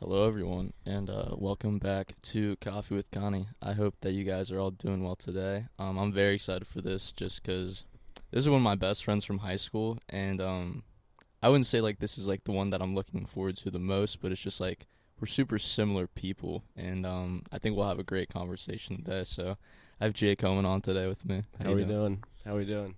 Hello, everyone, and uh, welcome back to Coffee with Connie. I hope that you guys are all doing well today. Um, I'm very excited for this just because this is one of my best friends from high school, and um, I wouldn't say like this is like the one that I'm looking forward to the most, but it's just like we're super similar people, and um, I think we'll have a great conversation today. So I have Jay coming on today with me. How, you we doing? How are we doing?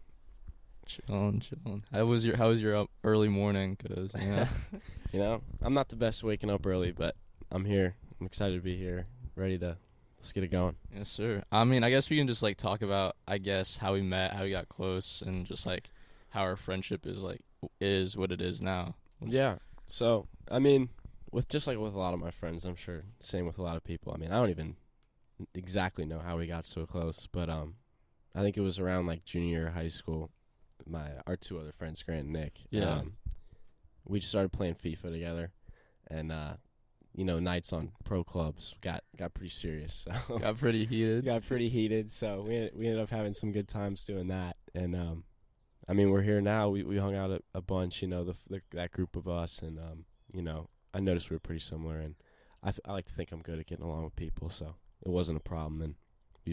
Chilling, chilling. How was your How was your up early morning? Cause you know, You know, I'm not the best waking up early, but I'm here. I'm excited to be here, ready to let's get it going. yes, sir. I mean, I guess we can just like talk about, I guess, how we met, how we got close, and just like how our friendship is like is what it is now. Which- Yeah. So, I mean, with just like with a lot of my friends, I'm sure same with a lot of people. I mean, I don't even exactly know how we got so close, but um I think it was around like junior high school. My our two other friends, Grant and Nick. Yeah. Um, we just started playing FIFA together and uh you know, nights on pro clubs got got pretty serious. So got pretty heated. got pretty heated. So we we ended up having some good times doing that. And um, I mean, we're here now. We we hung out a, a bunch. You know, the, the that group of us, and um, you know, I noticed we were pretty similar. And I th- I like to think I'm good at getting along with people, so it wasn't a problem. And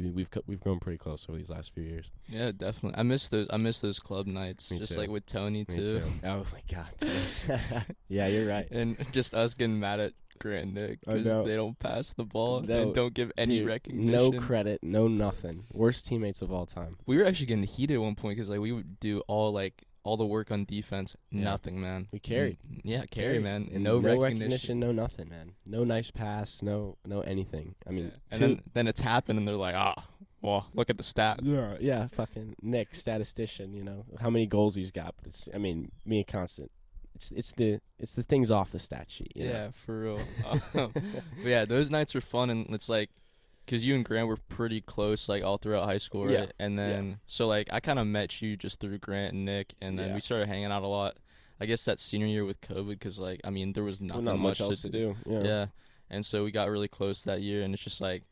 we we've we've grown pretty close over these last few years. Yeah, definitely. I miss those. I miss those club nights, Me just too. like with Tony Me too, Oh my god. yeah, you're right. and just us getting mad at Grant Nick because they don't pass the ball No, and don't give any Dude, recognition. No credit, no nothing. Worst teammates of all time. we were actually getting heated at one point because like we would do all like all the work on defense, Yeah. nothing, man. We carried. Mm, Yeah, carry, Carried. man. And no, no recognition. no nothing, man. No nice pass, no no anything. I mean, Yeah. and then then it's happened, and they're like, ah, well, look at the stats. Yeah, yeah, fucking Nick, statistician. You know how many goals he's got. But it's, I mean, me and Constant. It's it's the it's the things off the stat sheet. you know? Yeah, for real. um, but yeah, those nights were fun, and it's like, cause you and Grant were pretty close, like all throughout high school, right? Yeah, And then so like I kind of met you just through Grant and Nick, and then Yeah. we started hanging out a lot. I guess that senior year with COVID, cause like I mean there was Well, nothing not much else to do. Yeah. Yeah. And so we got really close that year, and it's just like,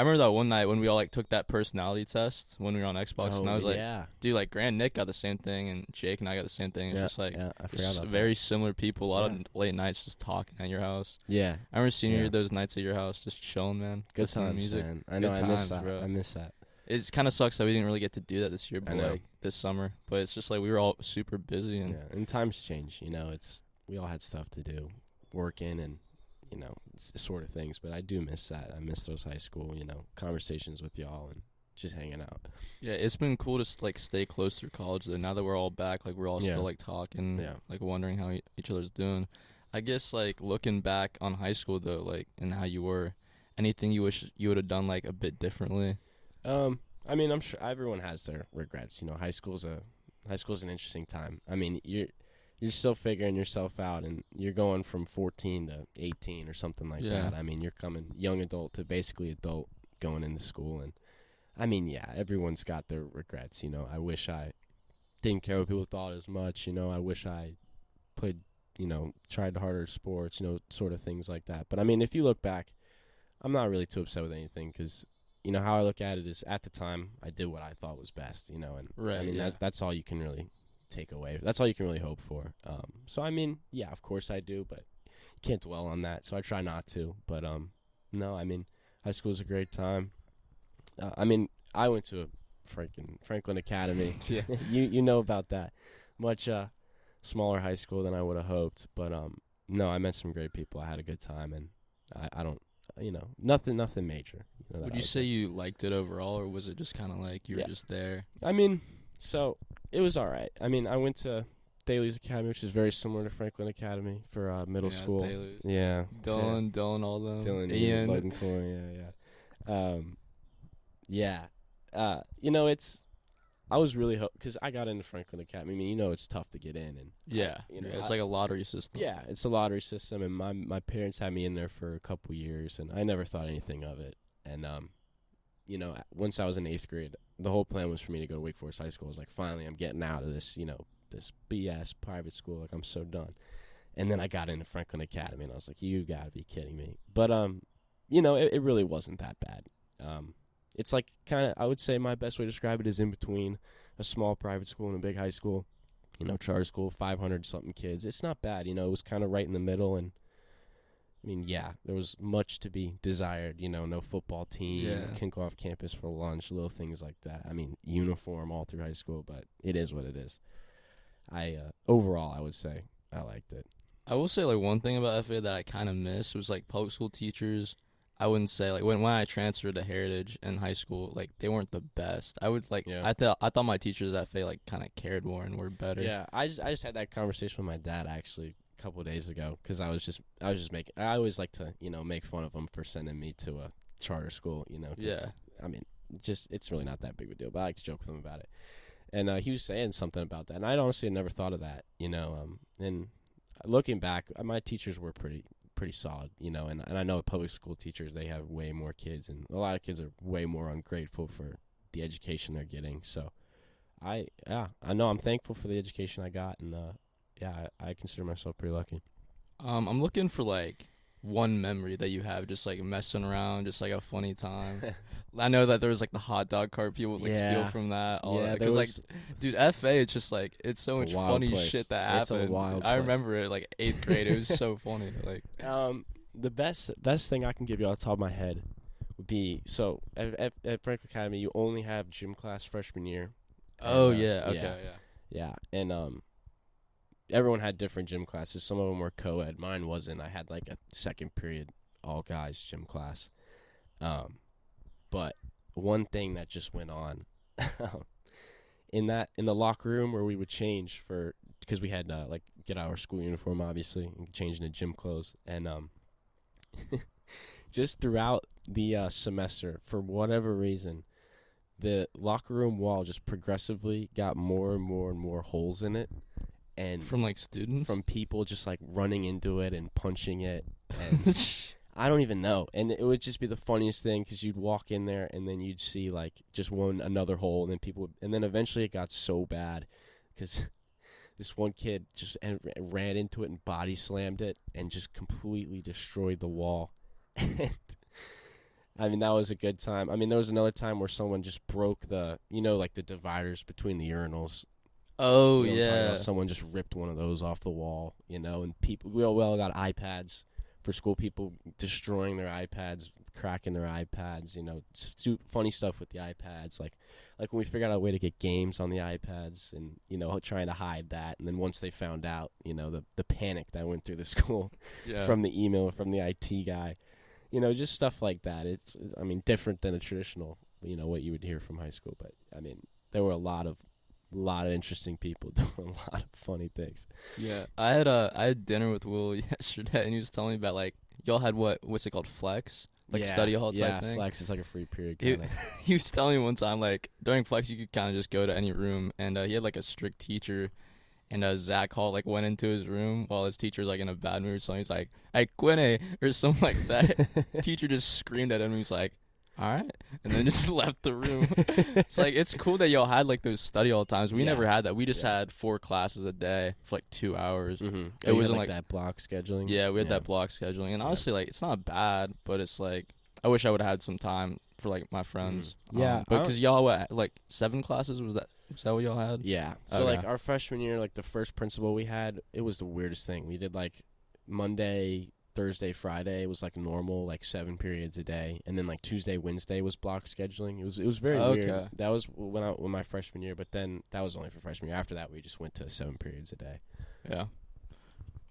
I remember that one night when we all like took that personality test when we were on Xbox, and I Oh, was like, yeah, dude, like Grant, and Nick got the same thing, and Jake and I got the same thing. It's yeah, just like yeah, just very similar people. A lot of late nights just talking at your house. Yeah, I remember senior year those nights at your house, just chilling, man. good listening times, music. man. I know. Good I miss that. bro. I miss that. It kind of sucks that we didn't really get to do that this year, but like this summer. But it's just like we were all super busy, and and times change. You know, it's we all had stuff to do, working and you know sort of things. But I do miss that. I miss those high school, you know, conversations with y'all and just hanging out. Yeah, it's been cool to like stay close through college. Though now that we're all back, like we're all Yeah. still like talking, Yeah. like wondering how e- each other's doing. I guess like looking back on high school though, like and how you were, anything you wish you would have done like a bit differently. Um, I mean, I'm sure everyone has their regrets. You know, high school's a high school's an interesting time. I mean, you're you're still figuring yourself out, and you're going from 14 to 18 or something like Yeah. that. I mean, you're coming young adult to basically adult going into school, and I mean, yeah, everyone's got their regrets. You know, I wish I didn't care what people thought as much. You know, I wish I played, you know, tried harder sports. You know, sort of things like that. But I mean, if you look back, I'm not really too upset with anything because you know how I look at it is at the time I did what I thought was best, you know, and I mean yeah. that that's all you can really take away. That's all you can really hope for. Um, so I mean, yeah, of course I do, but you can't dwell on that. So I try not to. But um, no, I mean, high school was a great time. Uh, I mean, I went to a Franklin Franklin Academy. Yeah. you you know about that. Much uh, smaller high school than I would have hoped, but um, no, I met some great people. I had a good time, and I, I don't, you know, nothing nothing major. You know, Would you say you liked it overall, or was it just kind of like you were Yeah. just there? I mean, so it was all right. I mean, I went to Thales Academy, which is very similar to Franklin Academy for uh, middle Yeah, school. Baylor. Yeah, Dylan, Dylan, all them. Dylan, Ian. Yeah, yeah, um, yeah. Uh, you know, it's. I was really because I got into Franklin Academy. I mean, you know, it's tough to get in, and Yeah, you know, it's I- like a lottery system. yeah, it's a lottery system, and my my parents had me in there for a couple years, and I never thought anything of it. And um, you know, once I was in eighth grade, the whole plan was for me to go to Wake Forest High School. I was like, finally, I'm getting out of this, you know, this BS private school. Like, I'm so done. And then I got into Franklin Academy, and I was like, you gotta be kidding me. But um, you know, it, it really wasn't that bad. Um, it's like kind of I would say my best way to describe it is in between a small private school and a big high school. You know, charter school, 500 something kids. It's not bad. You know, it was kind of right in the middle, and I mean, yeah, there was much to be desired. You know, no football team, Yeah. couldn't go off campus for lunch, little things like that. I mean, uniform all through high school, but it is what it is. I uh, overall, I would say I liked it. I will say like one thing about FA that I kind of miss was like public school teachers. I wouldn't say like when when I transferred to Heritage in high school, like they weren't the best. I would like Yeah. I thought I thought my teachers at FA like kind of cared more and were better. Yeah, I just I just had that conversation with my dad actually a couple of days ago because I was just I was just making I always like to you know make fun of him for sending me to a charter school. You know, Yeah. I mean, just it's really not that big of a deal, but I like to joke with him about it. And uh, he was saying something about that, and I honestly had never thought of that. You know, um, and looking back, uh, my teachers were pretty pretty solid. You know, and and I know public school teachers they have way more kids, and a lot of kids are way more ungrateful for the education they're getting. So. I yeah, I know I'm thankful for the education I got, and uh, yeah, I, I consider myself pretty lucky. Um, I'm looking for like one memory that you have, just like messing around, just like a funny time. I know that there was like the hot dog cart people would like steal from that. All yeah, that. there Because like, dude, FA, it's just like it's so It's much funny place. shit that It's a happened. I remember it like eighth grade. It was so funny. Like, um, the best best thing I can give you off the top of my head would be so at, at, at Franklin Academy you only have gym class freshman year. And, oh uh, yeah, okay, yeah. yeah. Yeah, and um, everyone had different gym classes. Some of them were co-ed. Mine wasn't. I had like a second period all guys gym class. Um, but one thing that just went on in that in the locker room where we would change for because we had uh, like get our school uniform obviously and change into gym clothes and um just throughout the uh, semester for whatever reason the locker room wall just progressively got more and more and more holes in it and From like students. from people just like running into it and punching it and I don't even know. And it would just be the funniest thing because you'd walk in there and then you'd see like just one another hole, and then people, would, and then eventually it got so bad because this one kid just ran into it and body slammed it and just completely destroyed the wall. and I mean that was a good time. I mean there was another time where someone just broke the, you know, like the dividers between the urinals. Oh You know what I'm yeah. Someone just ripped one of those off the wall, you know, and people we all, we all got iPads for school. People destroying their iPads, cracking their iPads, you know, funny stuff with the iPads. Like, like when we figured out a way to get games on the iPads, and you know, trying to hide that. And then once they found out, you know, the the panic that went through the school yeah. from the email from the IT guy, you know, just stuff like that. It's, I mean, different than a traditional, you know, what you would hear from high school. But I mean, there were a lot of lot of interesting people doing a lot of funny things. Yeah, I had uh, I had dinner with Will yesterday, and he was telling me about like y'all had what what's it called flex, like yeah, study hall type yeah, thing. Flex is like a free period He- kind he was telling me one time like during flex you could kind of just go to any room, and uh, he had like a strict teacher, and uh, Zach Hall like went into his room while his teacher's like in a bad mood, so he's like, "Hey, Quinny," or something like that. teacher just screamed at him. He's like, "All right," and then just left the room. it's like it's cool that y'all had like those study hall times. We Yeah. never had that. We just Yeah. had four classes a day for like two hours. mm-hmm. It wasn't like- that block scheduling. Yeah, we had Yeah. that block scheduling, and Yeah. honestly, like it's not bad, but it's like I wish I would have had some time for like my friends. Mhm. Yeah, um, I because y'all what, like seven classes was that was that what y'all had? Yeah. So Okay. like our freshman year, like the first principal we had, it was the weirdest thing. We did like Monday, Thursday, Friday was like normal, like seven periods a day, and then like Tuesday, Wednesday was block scheduling. It was it was very Okay. weird. That was when I when my freshman year, but then that was only for freshman year. After that, we just went to seven periods a day. Yeah.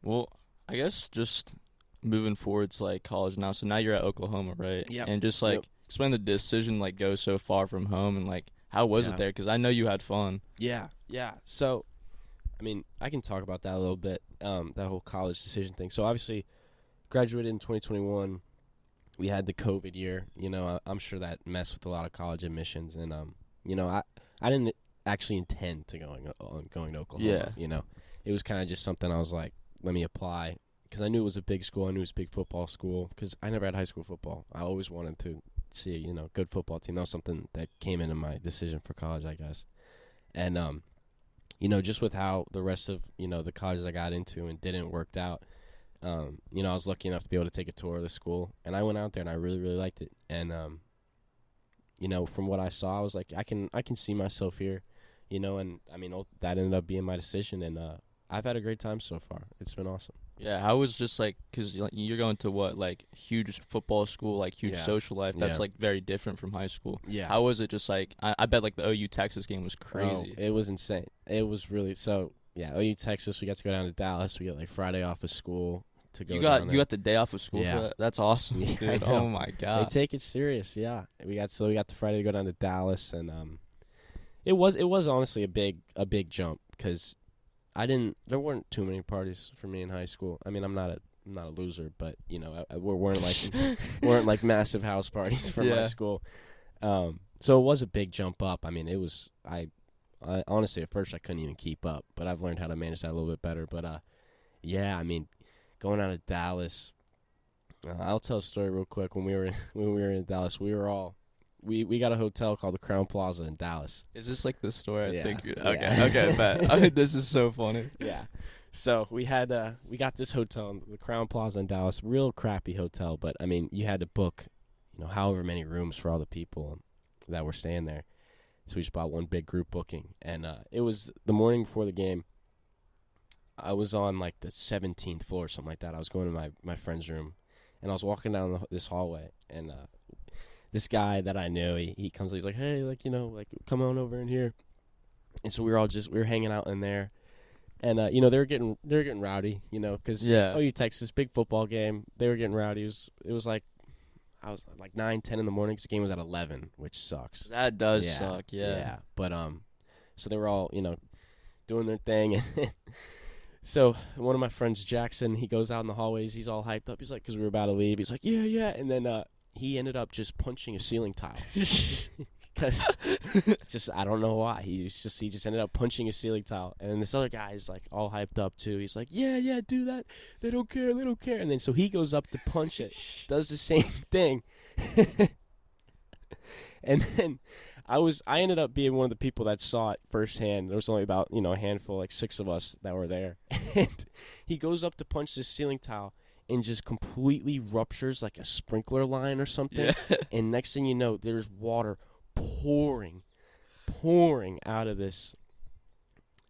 Well, I guess just moving forward to like college now. So now you're at Oklahoma, right? Yeah. And just like Yep. explain the decision like go so far from home and like how was Yeah. it there? Because I know you had fun. Yeah, yeah. So, I mean, I can talk about that a little bit. Um, that whole college decision thing. So obviously, graduated in 2021. We had the COVID year. You know, I, I'm sure that messed with a lot of college admissions, and um, you know, I I didn't actually intend to going on going to Oklahoma. Yeah. You know, it was kind of just something I was like, let me apply because I knew it was a big school. I knew it was a big football school because I never had high school football. I always wanted to see you know good football team. That was something that came into my decision for college, I guess. And um, you know, just with how the rest of you know the colleges I got into and didn't worked out, um, you know, I was lucky enough to be able to take a tour of the school, and I went out there and I really really liked it. And um, you know, from what I saw, I was like, I can I can see myself here, you know, and I mean that ended up being my decision, and uh, I've had a great time so far. It's been awesome. Yeah, how was just like because you're going to what like huge football school, like huge Yeah. social life. That's Yeah. like very different from high school. Yeah. How was it? Just like I, I bet like the OU Texas game was crazy. Oh, it was insane. It was really so. Yeah, OU Texas. We got to go down to Dallas. We got like Friday off of school to go. you got you got the day off of school Yeah. for that. That's awesome, Yeah, dude. Oh my god, They take it serious. Yeah, we got so we got the Friday to go down to Dallas, and um, it was it was honestly a big a big jump because I didn't. There weren't too many parties for me in high school. I mean, I'm not a I'm not a loser, but you know, I, I, we weren't like weren't like massive house parties for my school. Um, so it was a big jump up. I mean, it was I, I honestly at first I couldn't even keep up, but I've learned how to manage that a little bit better. But uh, yeah, I mean, going out of Dallas, uh, I'll tell a story real quick. When we were when we were in Dallas, we were all we we got a hotel called the Crowne Plaza in Dallas. Is this like the story? I Yeah. think. you- Yeah. Okay. Okay. Bet. I mean, this is so funny. yeah. So we had uh we got this hotel in the Crowne Plaza in Dallas, real crappy hotel, but I mean you had to book, you know, however many rooms for all the people that were staying there. So we just bought one big group booking, and uh, it was the morning before the game. I was on like the seventeenth floor, or something like that. I was going to my my friend's room, and I was walking down the, this hallway, and uh, this guy that I knew, he, he comes, he's like, "Hey, like you know, like come on over in here," and so we were all just we were hanging out in there and uh, you know they were getting they were getting rowdy, you know, because Yeah. OU Texas big football game. They were getting rowdy. It was it was like I was like nine ten in the morning. 'cause the game was at eleven, which sucks. That does yeah, suck. Yeah. yeah. But um, so they were all you know doing their thing, and so one of my friends Jackson, he goes out in the hallways. He's all hyped up. He's like, because we were about to leave. He's like, yeah, yeah, and then uh, he ended up just punching a ceiling tile. Because just I don't know why he just he just ended up punching a ceiling tile, and then this other guy is like all hyped up too. He's like, "Yeah, yeah, do that. They don't care. They don't care." And then so he goes up to punch it, does the same thing, and then I was I ended up being one of the people that saw it firsthand. There was only about you know a handful, like six of us that were there, and he goes up to punch this ceiling tile and just completely ruptures like a sprinkler line or something Yeah. and next thing you know there's water pouring pouring out of this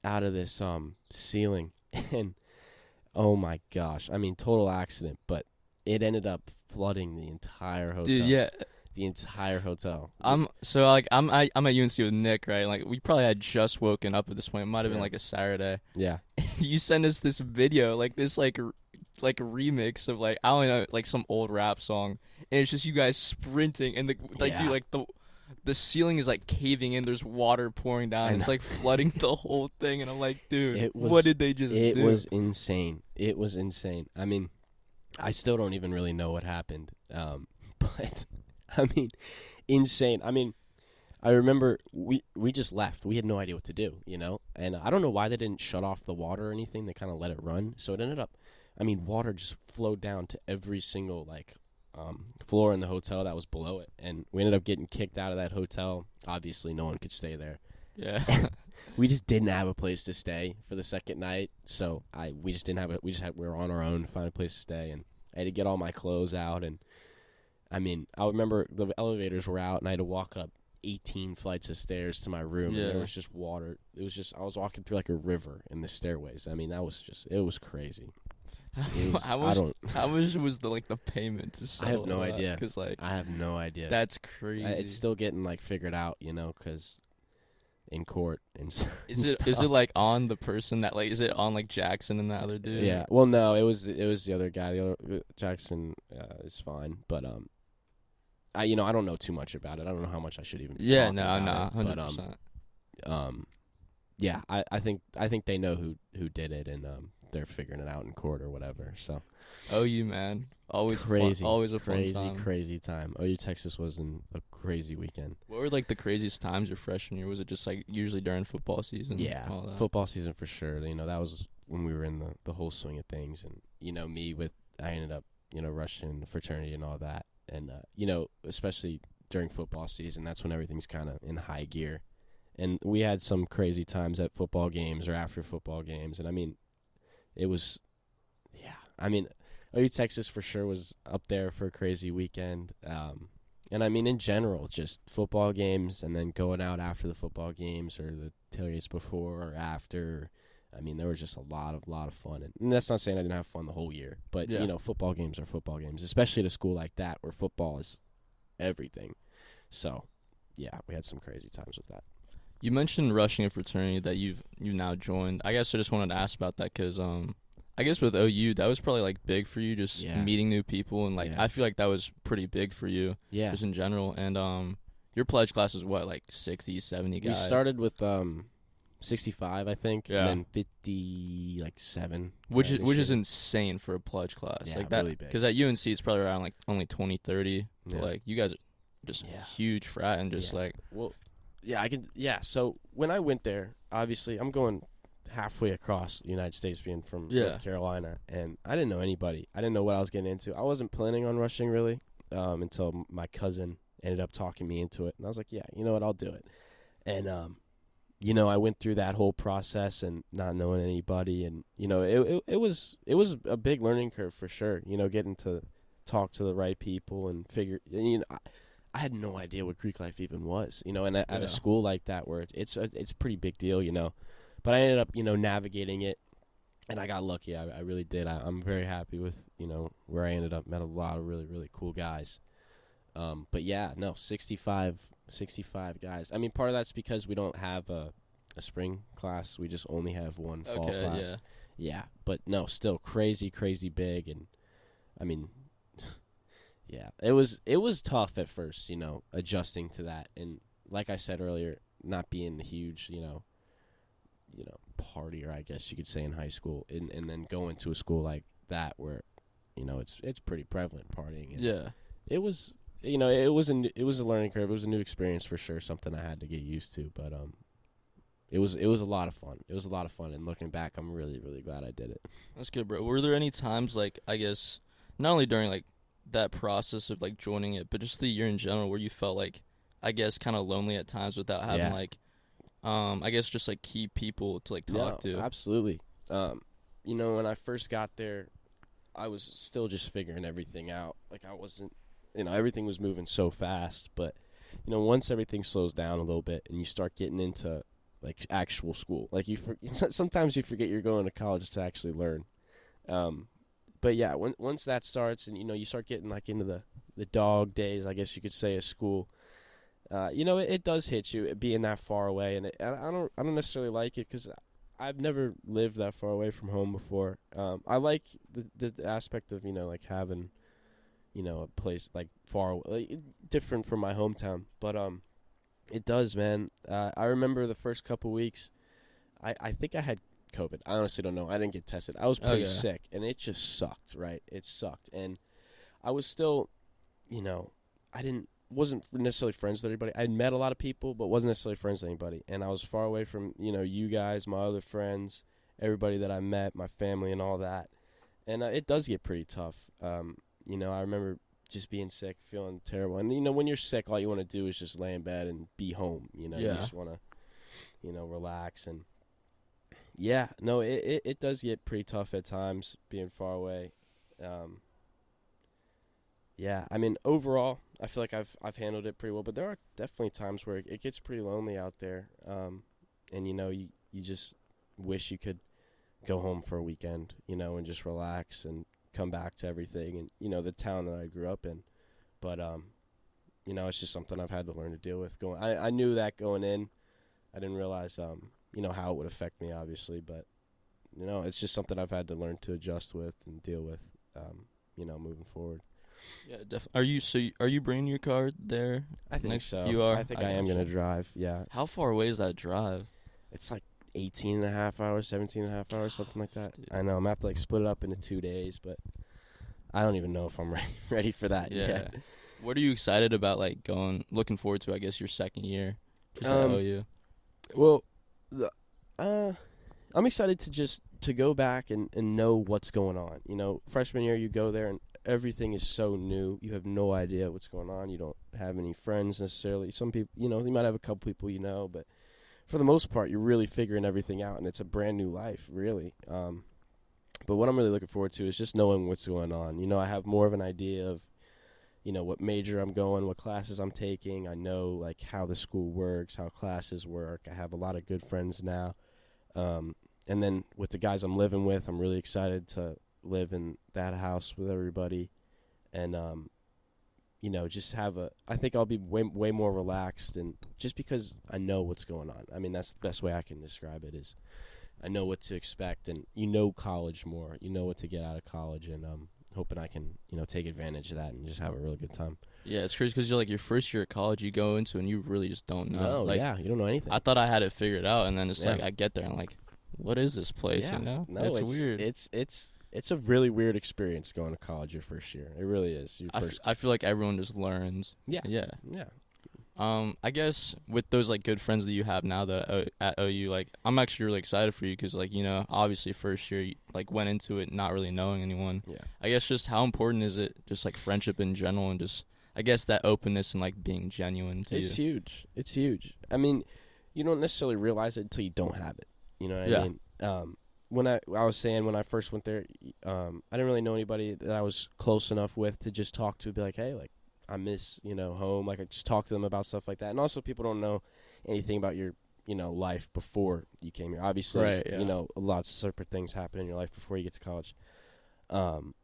out of this um ceiling and oh my gosh i mean total accident but it ended up flooding the entire hotel Dude, yeah. The entire hotel I'm so like I'm I, I'm at UNC with Nick, right? Like we probably had just woken up at this point. It might have been Yeah. like a Saturday. yeah you send us this video, like this like r- like remix of like I don't know, like some old rap song, and it's just you guys sprinting and the like Yeah. dude like the the ceiling is like caving in. There's water pouring down. It's like flooding the whole thing, and I'm like, dude, was- what did they just do? it do? was insane it was insane i mean i still don't even really know what happened um but i mean insane. I mean i remember we we just left. We had no idea what to do you know? And i don't know why they didn't shut off the water or anything. They kind of let it run. So it ended up i mean water just flowed down to every single like um, floor in the hotel that was below it. And we ended up getting kicked out of that hotel. Obviously no one could stay there. Yeah. we just didn't have a place to stay for the second night, so I we just didn't have it. We just had we were on our own to find a place to stay, and I had to get all my clothes out. And I mean, I remember the elevators were out, and I had to walk up 18 flights of stairs to my room. And Yeah. there was just water. It was just I was walking through like a river in the stairways. I mean, that was just it was crazy. It was- how I much? don't. how much was the like the payment to I have no idea. Because like I have no idea. that's crazy. I, it's still getting like figured out, you know, because in court and is and it is it stuff. like on the person that like is it on like Jackson and that other dude? Yeah. Well, no, it was it was the other guy. The other Jackson uh, is fine, but um, I you know I don't know too much about it. I don't know how much I should even. Be Yeah. No. No. it, Hundred But um, percent. um, yeah, I, I think I think they know who who did it, and um, they're figuring it out in court or whatever. So Oh, you man, always crazy, fun, always a crazy, time. crazy time. OU Texas was in a crazy weekend. What were like the craziest times your freshman year? Was it just like usually during football season? Yeah, all that? football season for sure. You know, that was when we were in the the whole swing of things, and you know, me with I ended up you know rushing the fraternity and all that, and uh, you know, especially during football season, that's when everything's kind of in high gear, and we had some crazy times at football games or after football games, and I mean, it was, yeah, I mean. OU Texas for sure was up there for a crazy weekend. Um, and I mean, in general, just football games and then going out after the football games or the tailgates before or after. I mean, there was just a lot of lot of fun, and, and that's not saying I didn't have fun the whole year, but Yeah. you know, football games are football games, especially at a school like that where football is everything. So, yeah, we had some crazy times with that. You mentioned rushing a fraternity that you've you now joined. I guess I just wanted to ask about that because um, I guess with OU that was probably like big for you, just Yeah. meeting new people and like Yeah. I feel like that was pretty big for you Yeah, just in general. And um, your pledge class is what like 60, 70 we started with um, sixty-five, I think, Yeah. and then fifty, like seven, which is which is insane for a pledge class Yeah, like that. really. Because at UNC it's probably around like only 20, 30. But Yeah. like you guys are just huge frat and just like Well, yeah, I can. Yeah, so when I went there, obviously, I'm going halfway across the United States, being from Yeah. North Carolina, and I didn't know anybody. I didn't know what I was getting into. I wasn't planning on rushing really um, until my cousin ended up talking me into it, and I was like, yeah, you know what, I'll do it. And um, you know, I went through that whole process and not knowing anybody, and you know, it it, it was it was a big learning curve for sure. You know, getting to talk to the right people and figure. And, you know, I, I had no idea what Greek life even was. You know, and at, at Yeah. a school like that where it, it's a, it's a pretty big deal. You know, but I ended up you know navigating it, and I got lucky. I, I really did. I, I'm very happy with you know where I ended up. Met a lot of really really cool guys. Um, but yeah, no, 65, 65 guys. I mean, part of that's because we don't have a, a spring class. We just only have one fall okay, class. yeah. Yeah, but no, still crazy, crazy big, and I mean, yeah, it was it was tough at first, you know, adjusting to that, and like I said earlier, not being a huge, you know, you know, partier, I guess you could say in high school, and and then going to a school like that where, you know, it's it's pretty prevalent partying. And Yeah. it was you know it was a it was a learning curve. It was a new experience for sure, something I had to get used to. But um, it was it was a lot of fun. It was a lot of fun, and looking back, I'm really really glad I did it. That's good, bro. Were there any times like I guess not only during like that process of like joining it, but just the year in general where you felt like I guess kind of lonely at times without having Yeah. like um I guess just like key people to like talk No, to. Absolutely. Um, you know, when I first got there, I was still just figuring everything out. Like I wasn't, you know, everything was moving so fast. But you know, once everything slows down a little bit and you start getting into like actual school, like you, for, sometimes you forget you're going to college to actually learn. Um, but yeah, when, once that starts and you know you start getting like into the the dog days, I guess you could say, of school. Uh, you know, it, it does hit you being that far away, and it, I I don't, I don't necessarily like it because I've never lived that far away from home before. Um, I like the, the aspect of you know like having, you know, a place like far away, like, different from my hometown. But um, it does, man. Uh, I remember the first couple weeks. I I think I had COVID. I honestly don't know. I didn't get tested. I was pretty Okay. sick, and it just sucked. Right, it sucked, and I was still, you know, I didn't wasn't necessarily friends with anybody. I'd met a lot of people, but wasn't necessarily friends with anybody. And I was far away from you know you guys, my other friends, everybody that I met, my family, and all that. And uh, it does get pretty tough. Um, you know, I remember just being sick, feeling terrible. And you know, when you're sick, all you want to do is just lay in bed and be home. You know, you just want to, you know, relax and. Yeah, no, it, it it does get pretty tough at times being far away. Um, yeah, I mean overall, I feel like I've I've handled it pretty well, but there are definitely times where it gets pretty lonely out there. Um, and you know, you you just wish you could go home for a weekend, you know, and just relax and come back to everything and you know the town that I grew up in. But um, you know, it's just something I've had to learn to deal with. Going, I I knew that going in, I didn't realize um, you know, how it would affect me, obviously, but you know, it's just something I've had to learn to adjust with and deal with, um, you know, moving forward. Yeah, definitely. Are you so? You, are you bringing your car there? I think Next- so. you are? I think I I, am going to drive. Yeah. How far away is that drive? It's like 18 and a half hours, 17 and a half hours, something like that. Dude. I know. I'm going to have to like split it up into two days, but I don't even know if I'm ready, ready for that Yeah. yet. What are you excited about? Like going, looking forward to? I guess your second year. Just Um, OU. Well, the, uh, I'm excited to just to go back and, and know what's going on. You know, freshman year you go there and everything is so new. You have no idea what's going on. You don't have any friends necessarily. Some people, you know, you might have a couple people you know, but for the most part, you're really figuring everything out, and it's a brand new life, really. Um, but what I'm really looking forward to is just knowing what's going on. You know, I have more of an idea of, you know, what major I'm going, what classes I'm taking. I know like how the school works, how classes work. I have a lot of good friends now, um, and then with the guys I'm living with, I'm really excited to live in that house with everybody, and um, you know, just have a. I think I'll be way way more relaxed, and just because I know what's going on. I mean, that's the best way I can describe it. Is I know what to expect, and you know college more. You know what to get out of college, and um, hoping I can you know take advantage of that and just have a really good time. Yeah, it's crazy because you're like your first year at college, you go into and you really just don't know. No, like, yeah, you don't know anything. I thought I had it figured out, and then it's Yeah. like I get there and I'm like, what is this place? yeah. You know, no, it's, it's weird. It's it's it's a really weird experience going to college your first year. It really is. Your I, f- first, I feel like everyone just learns. Yeah. yeah. yeah, Um, I guess with those like good friends that you have now that uh, at OU, like I'm actually really excited for you because like you know obviously first year you, like went into it not really knowing anyone. yeah. I guess just how important is it just like friendship in general and just I guess that openness and like being genuine to It's you. huge. It's huge. I mean, you don't necessarily realize it until you don't have it. You know what Yeah. I mean? Um, when I I was saying when I first went there, um, I didn't really know anybody that I was close enough with to just talk to, be like, hey, like I miss you know home. Like I just talk to them about stuff like that. And also, people don't know anything about your you know life before you came here. Obviously, Right, yeah. you know lots of separate things happen in your life before you get to college. Um,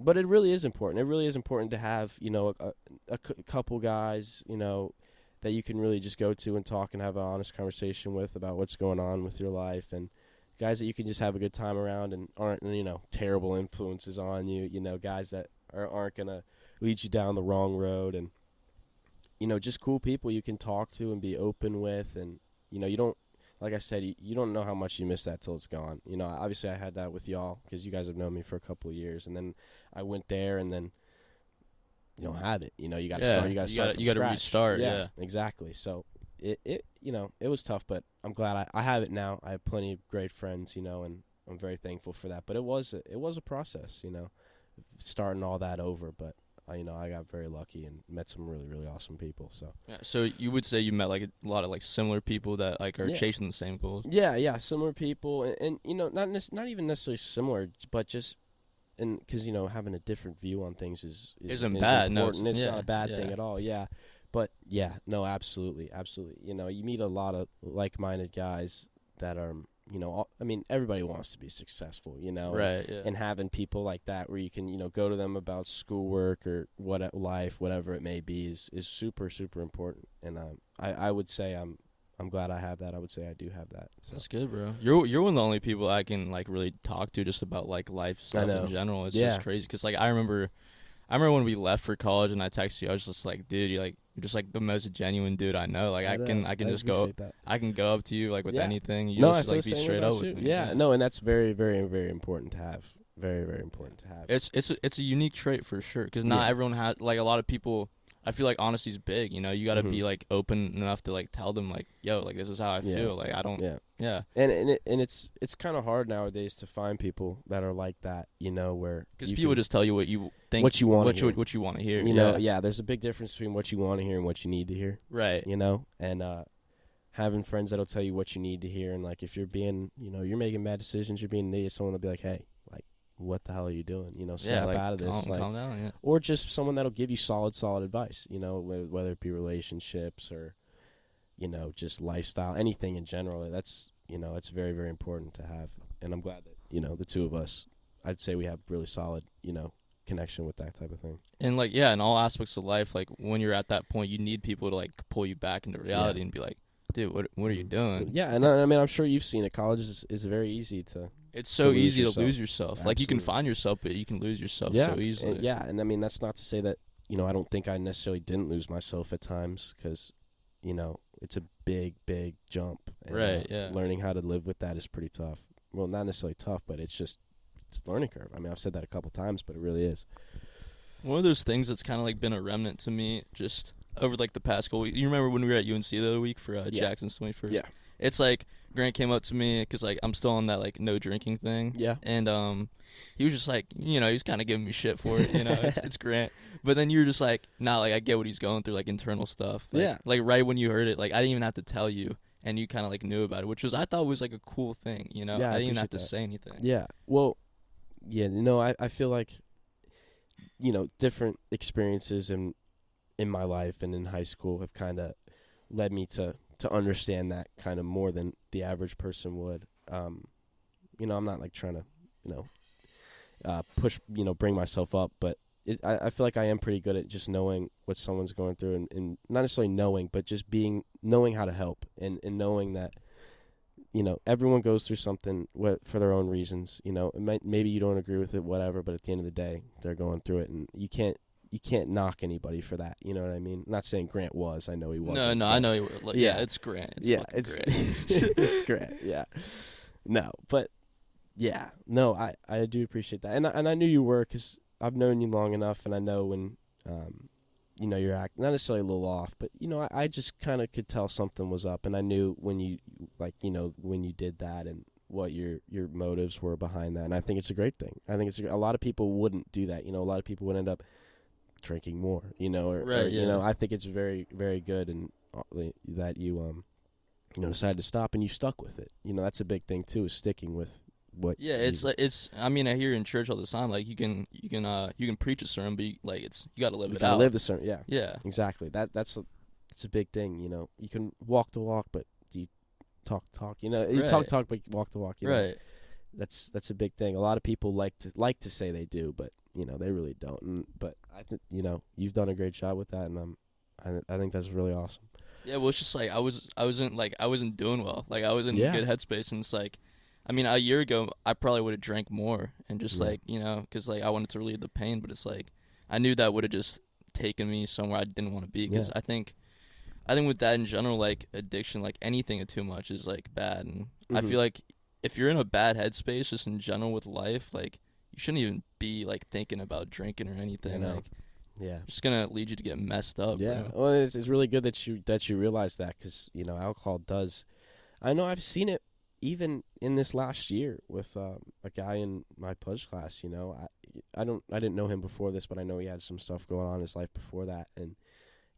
but it really is important. It really is important to have you know a, a cou- couple guys you know that you can really just go to and talk and have an honest conversation with about what's going on with your life and guys that you can just have a good time around and aren't you know terrible influences on you you know guys that are, aren't gonna lead you down the wrong road and you know just cool people you can talk to and be open with and you know you don't like I said you, you don't know how much you miss that till it's gone you know obviously I had that with y'all because you guys have known me for a couple of years and then I went there and then you don't have it you know you got to Yeah, start you got to start gotta- you gotta scratch. restart, yeah. exactly so it, it you know it was tough but i'm glad I, I have it now. I have plenty of great friends you know and i'm very thankful for that. But it was a, it was a process you know starting all that over. But uh, you know i got very lucky and met some really really awesome people so. Yeah, so you would say you met like a lot of like similar people that like are Yeah. chasing the same goals. yeah yeah similar people. And, and you know not nec- not even necessarily similar but just and because you know having a different view on things is, is Isn't is bad, no, it's- it's yeah, not a bad thing at all yeah but yeah no absolutely absolutely you know you meet a lot of like-minded guys that are you know all, i mean everybody wants to be successful you know and- Right. Yeah. and having people like that where you can you know go to them about schoolwork or what life whatever it may be is is super super important and um, I I would say I'm I'm glad I have that I would say I do have that so. That's good, bro. You're you're one of the only people I can like really talk to just about like life stuff in general. It's Yeah. just crazy because like I remember, I remember when we left for college and I texted you. I was just like, dude, you like just like the most genuine dude I know. Like I, know. can I can just go that. I can go up to you like with Yeah. anything. You no I just feel like the be same straight up you. with me. yeah no and that's very very very important to have very very important to have It's it's a, it's a unique trait for sure because not Yeah. everyone has like a lot of people. I feel like honesty's big. You know, you got to Mhm. be like open enough to like tell them like, yo, like this is how I Yeah. feel. Like I don't. yeah Yeah. and and it, and it's it's kind of hard nowadays to find people that are like that you know where Because people can- just tell you what you think, What you wanna what you what you want to hear. you yeah. know yeah there's a big difference between what you want to hear and what you need to hear Right. you know and uh having friends that'll tell you what you need to hear and like if you're being you know you're making bad decisions you're being an idiot someone will be like hey what the hell are you doing you know snap yeah. Like, out of this calm, like calm down. Yeah. or just someone that'll give you solid solid advice you know whether it be relationships or you know just lifestyle anything in general that's you know it's very very important to have and i'm glad that you know the two of us i'd say we have really solid you know connection with that type of thing And like yeah, in all aspects of life, like when you're at that point, you need people to like pull you back into reality and be like, dude, what what are you doing? yeah and I, I mean i'm sure you've seen it college is, is very easy to It's so lose easy yourself. to lose yourself. Like you can find yourself, but you can lose yourself yeah, so and- easily. yeah, and I mean that's not to say that you know I don't think I necessarily didn't lose myself at times because you know it's a big big jump. and, uh, Right, yeah. Learning how to live with that is pretty tough. Well, not necessarily tough, but it's just it's a learning curve. I mean I've said that a couple times, but it really is. One of those things that's kind of like been a remnant to me just over like the past couple. You remember when we were at UNC the other week for uh, Yeah. Jackson's twenty first? Yeah. It's like Grant came up to me because like I'm still on that like no drinking thing. Yeah. And um, he was just like, you know, he was kind of giving me shit for it. You know, it's it's Grant. But then you were just like, nah, like I get what he's going through, like internal stuff. Like, Yeah. Like right when you heard it, like I didn't even have to tell you, and you kind of like knew about it, which was I thought was like a cool thing. You know, Yeah, I I didn't even have to that. say anything. Yeah. Well, yeah. No, I I feel like you know different experiences in in my life and in high school have kind of led me to to understand that kind of more than the average person would. Um, You know, I'm not like trying to, you know, uh, push, you know, bring myself up, but it, I, I feel like I am pretty good at just knowing what someone's going through and, and not necessarily knowing, but just being knowing how to help and, and knowing that you know everyone goes through something wh- for their own reasons. You know, might, maybe you don't agree with it, whatever, but at the end of the day, they're going through it, and you can't you can't knock anybody for that. You know what I mean? I'm not saying Grant was. I know he was. No, no, I know you were. Like, yeah. Yeah. it's Grant. It's yeah, it's Grant. it's Grant. Yeah, no, but yeah, no, I I do appreciate that, and I, and I knew you were because I've known you long enough, and I know when um you know you're act not necessarily a little off, but you know I, I just kind of could tell something was up, and I knew when you like you know when you did that and what your your motives were behind that, and I think it's a great thing. I think it's a, a lot of people wouldn't do that. You know, a lot of people would end up drinking more. You know, or, or, Right, you know I think it's very very good and uh, that you um you know decided to stop and you stuck with it. You know that's a big thing too is sticking with what. Yeah, it's you, like it's. I mean, I hear in church all the time. Like you can, you can, uh, you can preach a sermon, but you, like it's you got to live you it gotta out. live the sermon, yeah yeah, exactly that that's a that's a big thing. You know you can walk the walk, but do you talk talk? You know you talk talk, but walk the walk. You know? right. That's that's a big thing. A lot of people like to like to say they do, but you know they really don't. And, but I think you know you've done a great job with that, and um, I I think that's really awesome. Yeah, well, it's just like I was, I wasn't like I wasn't doing well. Like I was in Yeah. good headspace, and it's like, I mean, a year ago I probably would have drank more and just Yeah. like you know, because like I wanted to relieve the pain, but it's like I knew that would have just taken me somewhere I didn't want to be. Because Yeah. I think, I think with that in general, like addiction, like anything too much is like bad, and I Mhm. feel like if you're in a bad headspace, just in general with life, like you shouldn't even be like thinking about drinking or anything. Like Yeah. it's gonna lead you to get messed up. Yeah, bro. well, it's, it's really good that you that you realize that because you know alcohol does. I know I've seen it even in this last year with um, a guy in my pledge class. You know, I I don't I didn't know him before this, but I know he had some stuff going on in his life before that, and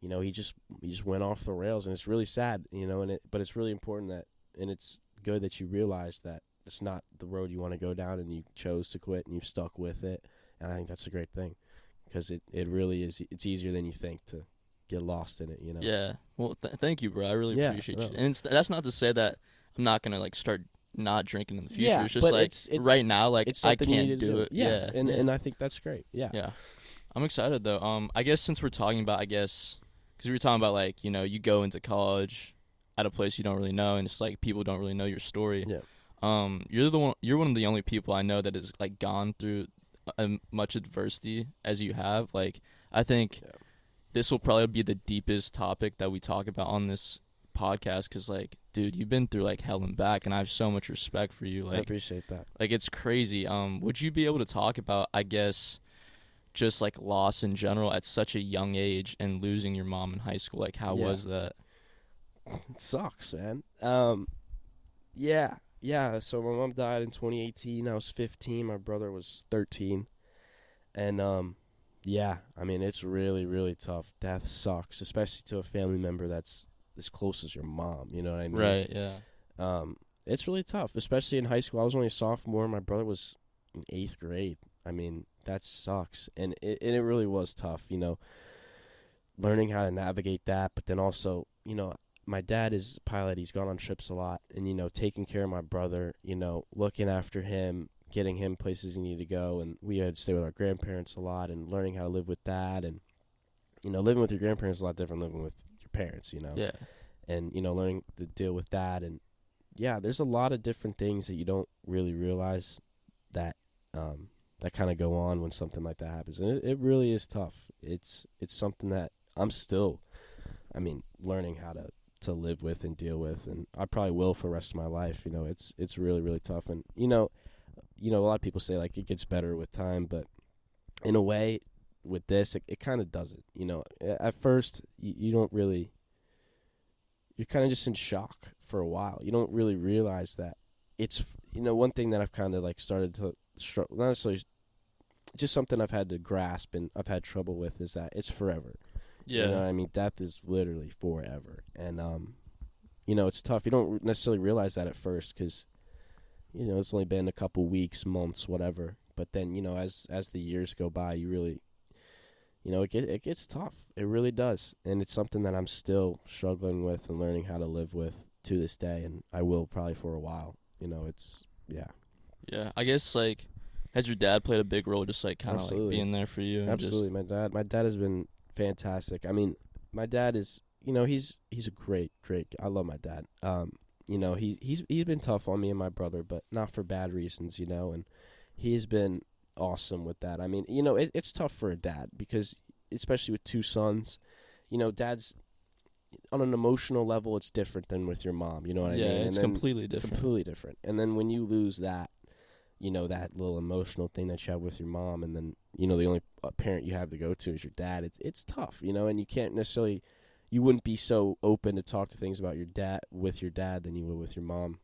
you know he just he just went off the rails, and it's really sad. You know, and it but it's really important that and it's good that you realize that it's not the road you want to go down, and you chose to quit, and you've stuck with it, and I think that's a great thing because it, it really is it's easier than you think to get lost in it you know Yeah. Well, th- thank you, bro. I really Yeah, appreciate no. you. And it's, that's not to say that I'm not gonna like start not drinking in the future. Yeah, it's just like it's- it's- right now, like it's I can't do, do it. yeah, Yeah. and and i think that's great yeah yeah. I'm excited though. Um, I guess since we're talking about, I guess, because we were talking about like you know you go into college at a place you don't really know, and it's like people don't really know your story. Yeah. Um, you're the one. You're one of the only people I know that has like gone through as much adversity as you have. Like, I think Yeah. this will probably be the deepest topic that we talk about on this podcast. Cause like, dude, you've been through like hell and back, and I have so much respect for you. like i appreciate that like it's crazy. Um, would you be able to talk about, I guess, just like loss in general at such a young age and losing your mom in high school? Like, how Yeah. was that? it sucks man um yeah yeah so my mom died in 2018 i was 15 my brother was 13 and um yeah i mean it's really really tough death sucks especially to a family member that's as close as your mom you know what i mean Right. Yeah. um, it's really tough, especially in high school. I was only a sophomore. My brother was in eighth grade. I mean, that sucks, and it and it really was tough. You know, learning how to navigate that, but then also, you know, my dad is a pilot. He's gone on trips a lot, and you know, taking care of my brother. You know, looking after him, getting him places he needed to go, and we had to stay with our grandparents a lot, and learning how to live with that, and you know, living with your grandparents is a lot different than living with your parents. You know, Yeah. and you know learning to deal with that and yeah there's a lot of different things that you don't really realize that um that kind of go on when something like that happens and it, it really is tough it's it's something that i'm still i mean learning how to to live with and deal with and i probably will for the rest of my life you know it's it's really really tough and you know you know a lot of people say like it gets better with time but in a way with this it, it kind of doesn't you know at first you, you don't really you're kind of just in shock for a while. You don't really realize that it's you know one thing that I've kind of like started to struggle not necessarily just something I've had to grasp and I've had trouble with is that it's forever. Yeah. You know I mean? Death is literally forever. And um you know, it's tough. You don't necessarily realize that at first cuz you know, it's only been a couple weeks, months, whatever. But then, you know, as as the years go by, you really you know, it get, it gets tough. It really does. And it's something that I'm still struggling with and learning how to live with to this day and I will probably for a while. You know, it's yeah. Yeah, I guess like has your dad played a big role, just like kind of like being there for you? Absolutely, my dad. My dad has been fantastic. I mean, my dad is, you know, he's he's a great, great. I love my dad. Um, you know, he he's he's been tough on me and my brother, but not for bad reasons, you know. And he's been awesome with that. I mean, you know, it, it's tough for a dad because, especially with two sons, you know, dad's on an emotional level, it's different than with your mom. You know what yeah, I mean? Yeah, it's completely different. completely different. And then when you lose that, you know that little emotional thing that you have with your mom, and then you know the only uh, parent you have to go to is your dad. It's it's tough, you know, and you can't necessarily, you wouldn't be so open to talk to things about your dad with your dad than you would with your mom.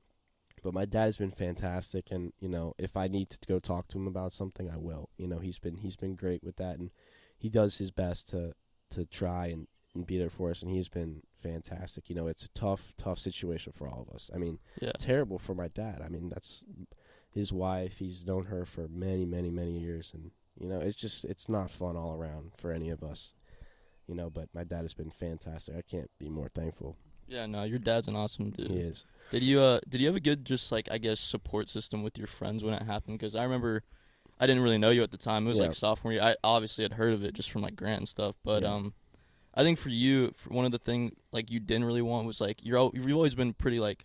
But my dad's been fantastic, and you know if I need to go talk to him about something, I will. You know he's been he's been great with that, and he does his best to to try and and be there for us, and he's been fantastic. You know it's a tough tough situation for all of us. I mean Yeah, terrible for my dad. I mean, that's his wife. He's known her for many, many, many years, and you know, it's just it's not fun all around for any of us. You know, but my dad has been fantastic. I can't be more thankful. yeah. No, your dad's an awesome dude. He is. Did you uh did you have a good just like I guess support system with your friends when it happened? Because I remember I didn't really know you at the time. It was Yeah. like sophomore year. I obviously had heard of it just from like Grant and stuff. But Yeah. um, I think for you, for one of the thing like you didn't really want was like you're you've always been pretty like,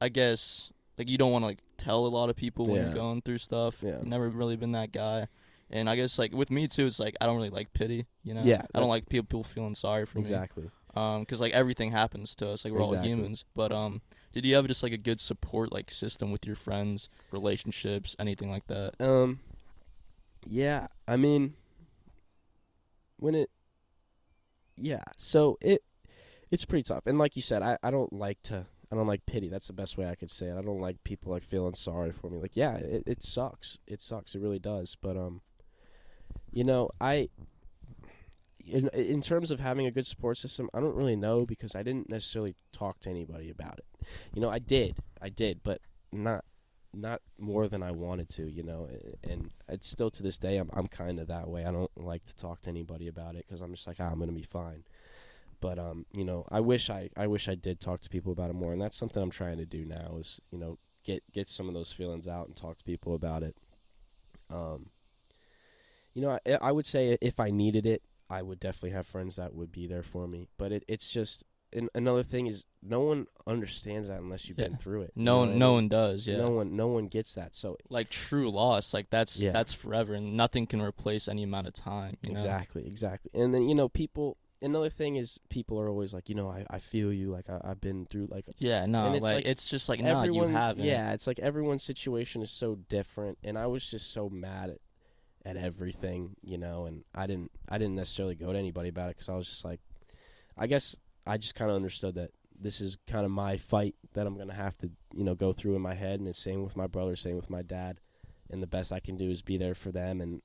I guess like you don't want to like tell a lot of people when Yeah. you're going through stuff. Yeah. You've never really been that guy. And I guess like with me too, it's like I don't really like pity. You know. Yeah. I don't like people people feeling sorry for me Exactly. um because like everything happens to us like we're Exactly. all humans but um did you have just like a good support like system with your friends relationships anything like that Um. Yeah, I mean, when it, yeah, so it, it's pretty tough, and like you said, I I don't like to. I don't like pity. That's the best way I could say it. I don't like people like feeling sorry for me. Like, yeah, it, it sucks. It sucks. It really does. But um, you know, I in in terms of having a good support system, I don't really know because I didn't necessarily talk to anybody about it. You know, I did, I did, but not not more than I wanted to. You know, and it's still to this day, I'm I'm kind of that way. I don't like to talk to anybody about it because I'm just like, ah, I'm gonna be fine. But um, you know, I wish I I wish I did talk to people about it more, and that's something I'm trying to do now. Is you know get get some of those feelings out and talk to people about it. Um, you know, I, I would say if I needed it, I would definitely have friends that would be there for me. But it, it's just and another thing is no one understands that unless you've been through it. no one I no mean? one does yeah No one no one gets that. So like true loss like that's Yeah. that's forever and nothing can replace any amount of time you know? Exactly, exactly. And then you know, people. Another thing is, people are always like, you know, I, I feel you. Like I, I've been through. Like yeah no And it's like, like it's just like no you everyone's. haven't yeah, it's like everyone's situation is so different, and I was just so mad at at everything, you know. And I didn't I didn't necessarily go to anybody about it because I was just like, I guess I just kind of understood that this is kind of my fight that I'm gonna have to you know go through in my head, and it's same with my brother, same with my dad, and the best I can do is be there for them and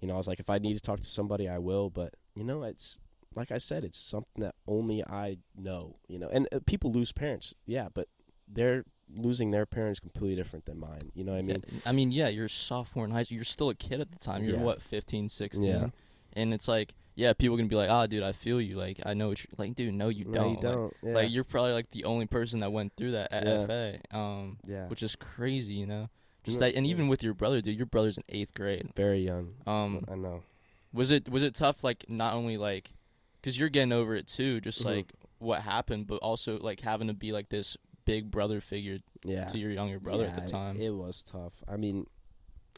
you know, I was like, if I need to talk to somebody, I will. But you know, it's like I said, it's something that only I know. You know, and uh, people lose parents, yeah, but they're losing their parents completely different than mine. You know what I Yeah, mean? I mean yeah you're a sophomore in high school you're still a kid at the time you're Yeah. what 15 16 Yeah. and it's like yeah people are gonna be like ah dude I feel you like I know what you're like dude no you No, don't you Like, don't. yeah. Like you're probably like the only person that went through that at Yeah. FA, um, yeah, which is crazy, you know. Just Yeah, that, and yeah. even with your brother, dude, your brother's in eighth grade. very young. Um, I know. was it was it tough? Like not only like, cause you're getting over it too, just Mhm. like what happened, but also like having to be like this big brother figure Yeah, to your younger brother Yeah, at the time. It, it was tough. I mean,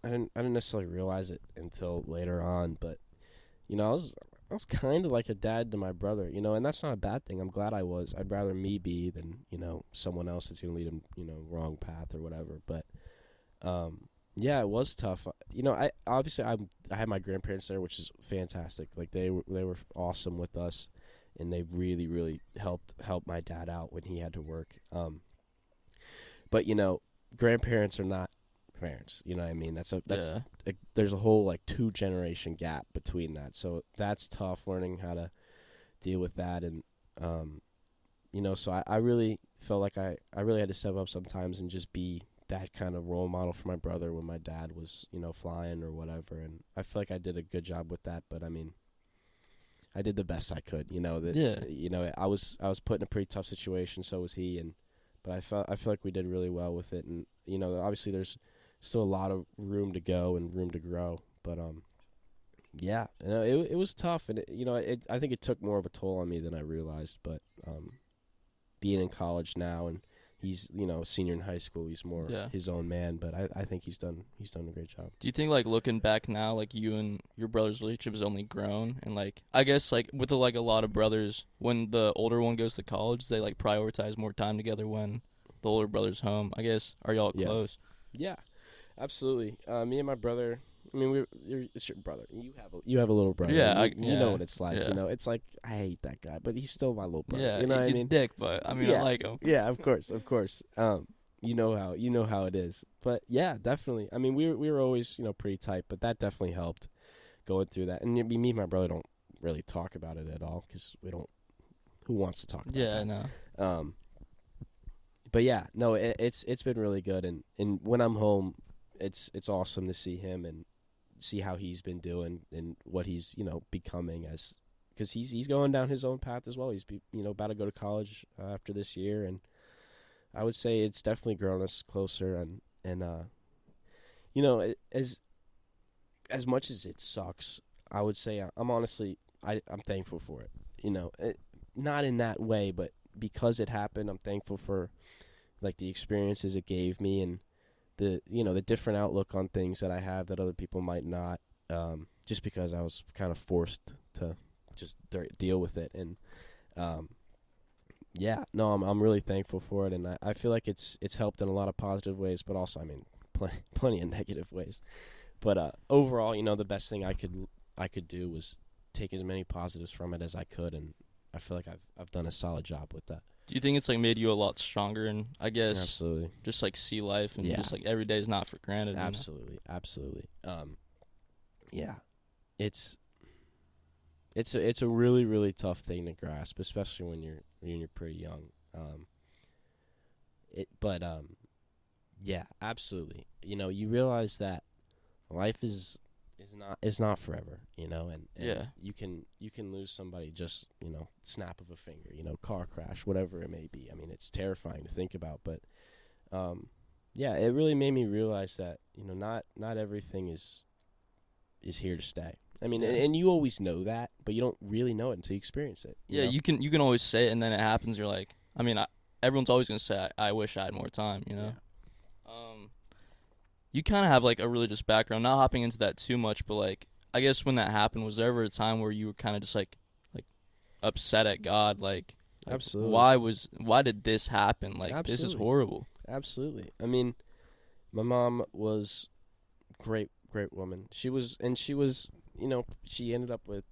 I didn't I didn't necessarily realize it until later on, but you know, I was I was kind of like a dad to my brother, you know, and that's not a bad thing. I'm glad I was. I'd rather me be than you know someone else that's gonna lead him, you know, wrong path or whatever. But um, yeah, it was tough. You know, I obviously I I had my grandparents there, which is fantastic. Like they were they were awesome with us, and they really really helped help my dad out when he had to work. Um, but you know, grandparents are not parents. You know what I mean? That's a that's yeah, a, there's a whole like two generation gap between that. So that's tough learning how to deal with that and um you know, so I, I really felt like I, I really had to step up sometimes and just be that kind of role model for my brother when my dad was, you know, flying or whatever and I feel like I did a good job with that, but I mean I did the best I could, you know, that Yeah. you know, I was I was put in a pretty tough situation, so was he and but I felt I feel like we did really well with it and you know, obviously there's still a lot of room to go and room to grow. But um, yeah, you know, it it was tough, and it, you know, it I think it took more of a toll on me than I realized. But um, being in college now and he's you know senior in high school, he's more Yeah. his own man. But I I think he's done he's done a great job. Do you think like looking back now, like you and your brother's relationship has only grown, and like I guess like with like a lot of brothers, when the older one goes to college, they like prioritize more time together when the older brother's home. I guess are y'all Yeah. close? Yeah, absolutely. Uh, me and my brother. I mean, we're you're, it's your brother. You have a you have a little brother. Yeah, you, I- you know what it's like. yeah. You know, it's like I hate that guy, but he's still my little brother. yeah, you know what I mean? dick, but I mean I Yeah. like him. yeah, of course, of course. Um, you know how you know how it is, but yeah, definitely. I mean, we were we were always you know pretty tight, but that definitely helped going through that. And me and my brother don't really talk about it at all because we don't. Who wants to talk about it. Yeah, that? no. Um, but yeah, no, it, it's it's been really good, and and when I'm home, it's it's awesome to see him and see how he's been doing and what he's you know becoming as because he's he's going down his own path as well. He's be, you know about to go to college uh, after this year, and I would say it's definitely grown us closer, and and uh, you know as as much as it sucks, I would say I'm honestly I I'm thankful for it. You know, it, not in that way, but because it happened, I'm thankful for like the experiences it gave me and the you know the different outlook on things that I have that other people might not. Um, just because I was kind of forced to just de- deal with it, and um, yeah, no, I'm I'm really thankful for it, and I, I feel like it's it's helped in a lot of positive ways, but also I mean plenty plenty of negative ways. But uh, overall, you know, the best thing I could I could do was take as many positives from it as I could, and I feel like I've I've done a solid job with that. Do you think it's like made you a lot stronger and I guess Absolutely, just like see life and Yeah. just like every day is not for granted? you know? absolutely, absolutely. Um, yeah, it's it's a it's a really really tough thing to grasp, especially when you're when you're pretty young. Um, it but um, yeah, absolutely. You know, you realize that life is is not is not forever. You know, and, and Yeah. you can you can lose somebody just you know snap of a finger. You know, car crash, whatever it may be. I mean, it's terrifying to think about, but um, yeah, it really made me realize that you know not not everything is is here to stay. I mean, and, Yeah. and you always know that, but you don't really know it until you experience it. Yeah, know? you can you can always say it and then it happens. You're like, I mean, I, everyone's always gonna say, I, I wish I had more time. You know. Um, you kind of have like a religious background. Not hopping into that too much, but like, I guess when that happened, was there ever a time where you were kind of just like, like, upset at God, like, like, Absolutely. why was why did this happen? Like, this is horrible. Absolutely. I mean, my mom was great, great woman. She was, and she was, you know, she ended up with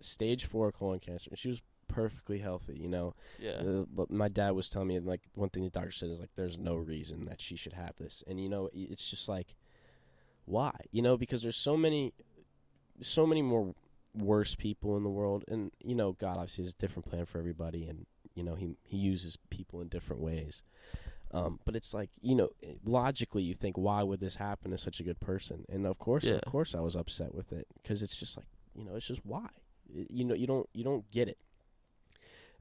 stage four colon cancer, and she was perfectly healthy. You know, Yeah. Uh, but my dad was telling me like one thing the doctor said is like there's no reason that she should have this, and you know it's just like why you know because there's so many, so many more worse people in the world, and you know God obviously has a different plan for everybody, and you know he he uses people in different ways. Um, but it's like you know, logically you think, why would this happen to such a good person? And of course, Yeah. of course, I was upset with it because it's just like you know, it's just why. You know, you don't you don't get it.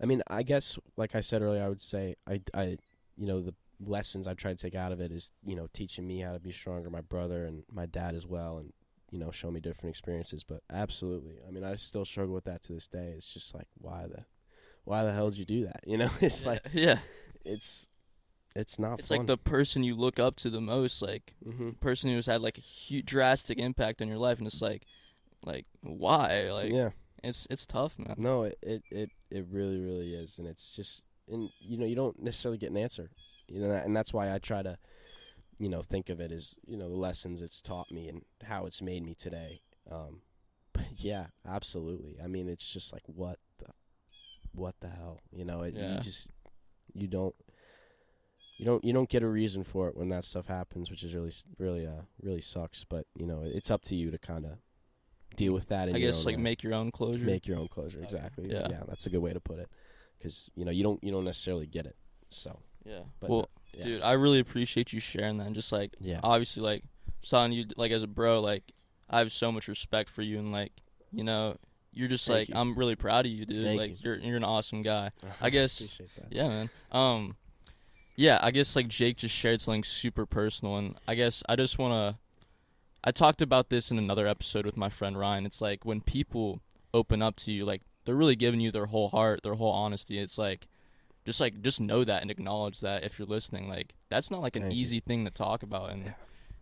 I mean, I guess like I said earlier, I would say I I you know the lessons I try to take out of it is you know teaching me how to be stronger, my brother and my dad as well, and you know show me different experiences. But absolutely, I mean, I still struggle with that to this day. It's just like why the why the hell did you do that? You know, it's yeah. like yeah. it's it's not. It's like the person you look up to the most, like hmm person who's had like a huge drastic impact on your life, and it's like, like why? Like yeah. It's it's tough, man. No, it, it it it really really is, and it's just and you know you don't necessarily get an answer, you know, and that's why I try to, you know, think of it as you know the lessons it's taught me and how it's made me today. Um, but yeah, absolutely. I mean, it's just like what the, what the hell, you know? It, Yeah. You just you don't. You don't you don't get a reason for it when that stuff happens, which is really really uh really sucks. But you know it's up to you to kind of deal with that. In I guess like way make your own closure. make your own closure Okay. exactly Yeah. yeah. that's a good way to put it because you know you don't you don't necessarily get it so yeah. but well, yeah. dude, I really appreciate you sharing that. And just like yeah obviously, like telling you, like as a bro, like I have so much respect for you, and like you know, you're just Thank like you. I'm really proud of you, dude. Thank like you. you're you're an awesome guy. I guess- Yeah, man. Um, yeah, I guess like Jake just shared something super personal, and I guess I just want to. I talked about this in another episode with my friend Ryan. It's like when people open up to you, like they're really giving you their whole heart, their whole honesty. It's like, just like just know that and acknowledge that if you're listening. Like that's not like an Thank you. easy thing to talk about, and Yeah.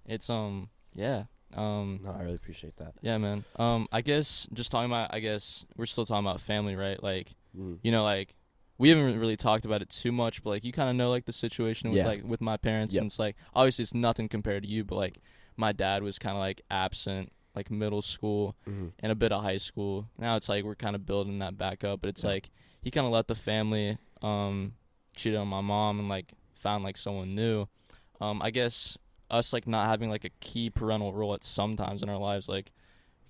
it's um yeah um No, I really appreciate that. yeah man um I guess just talking about I guess we're still talking about family, right? Like Mm. you know like we haven't really talked about it too much but like you kind of know like the situation with Yeah. like with my parents Yep. and it's like obviously it's nothing compared to you but like my dad was kind of like absent like middle school Mhm. and a bit of high school now it's like we're kind of building that back up but it's Yeah. like he kind of let the family um cheated on my mom and like found like someone new um i guess us like not having like a key parental role at sometimes in our lives like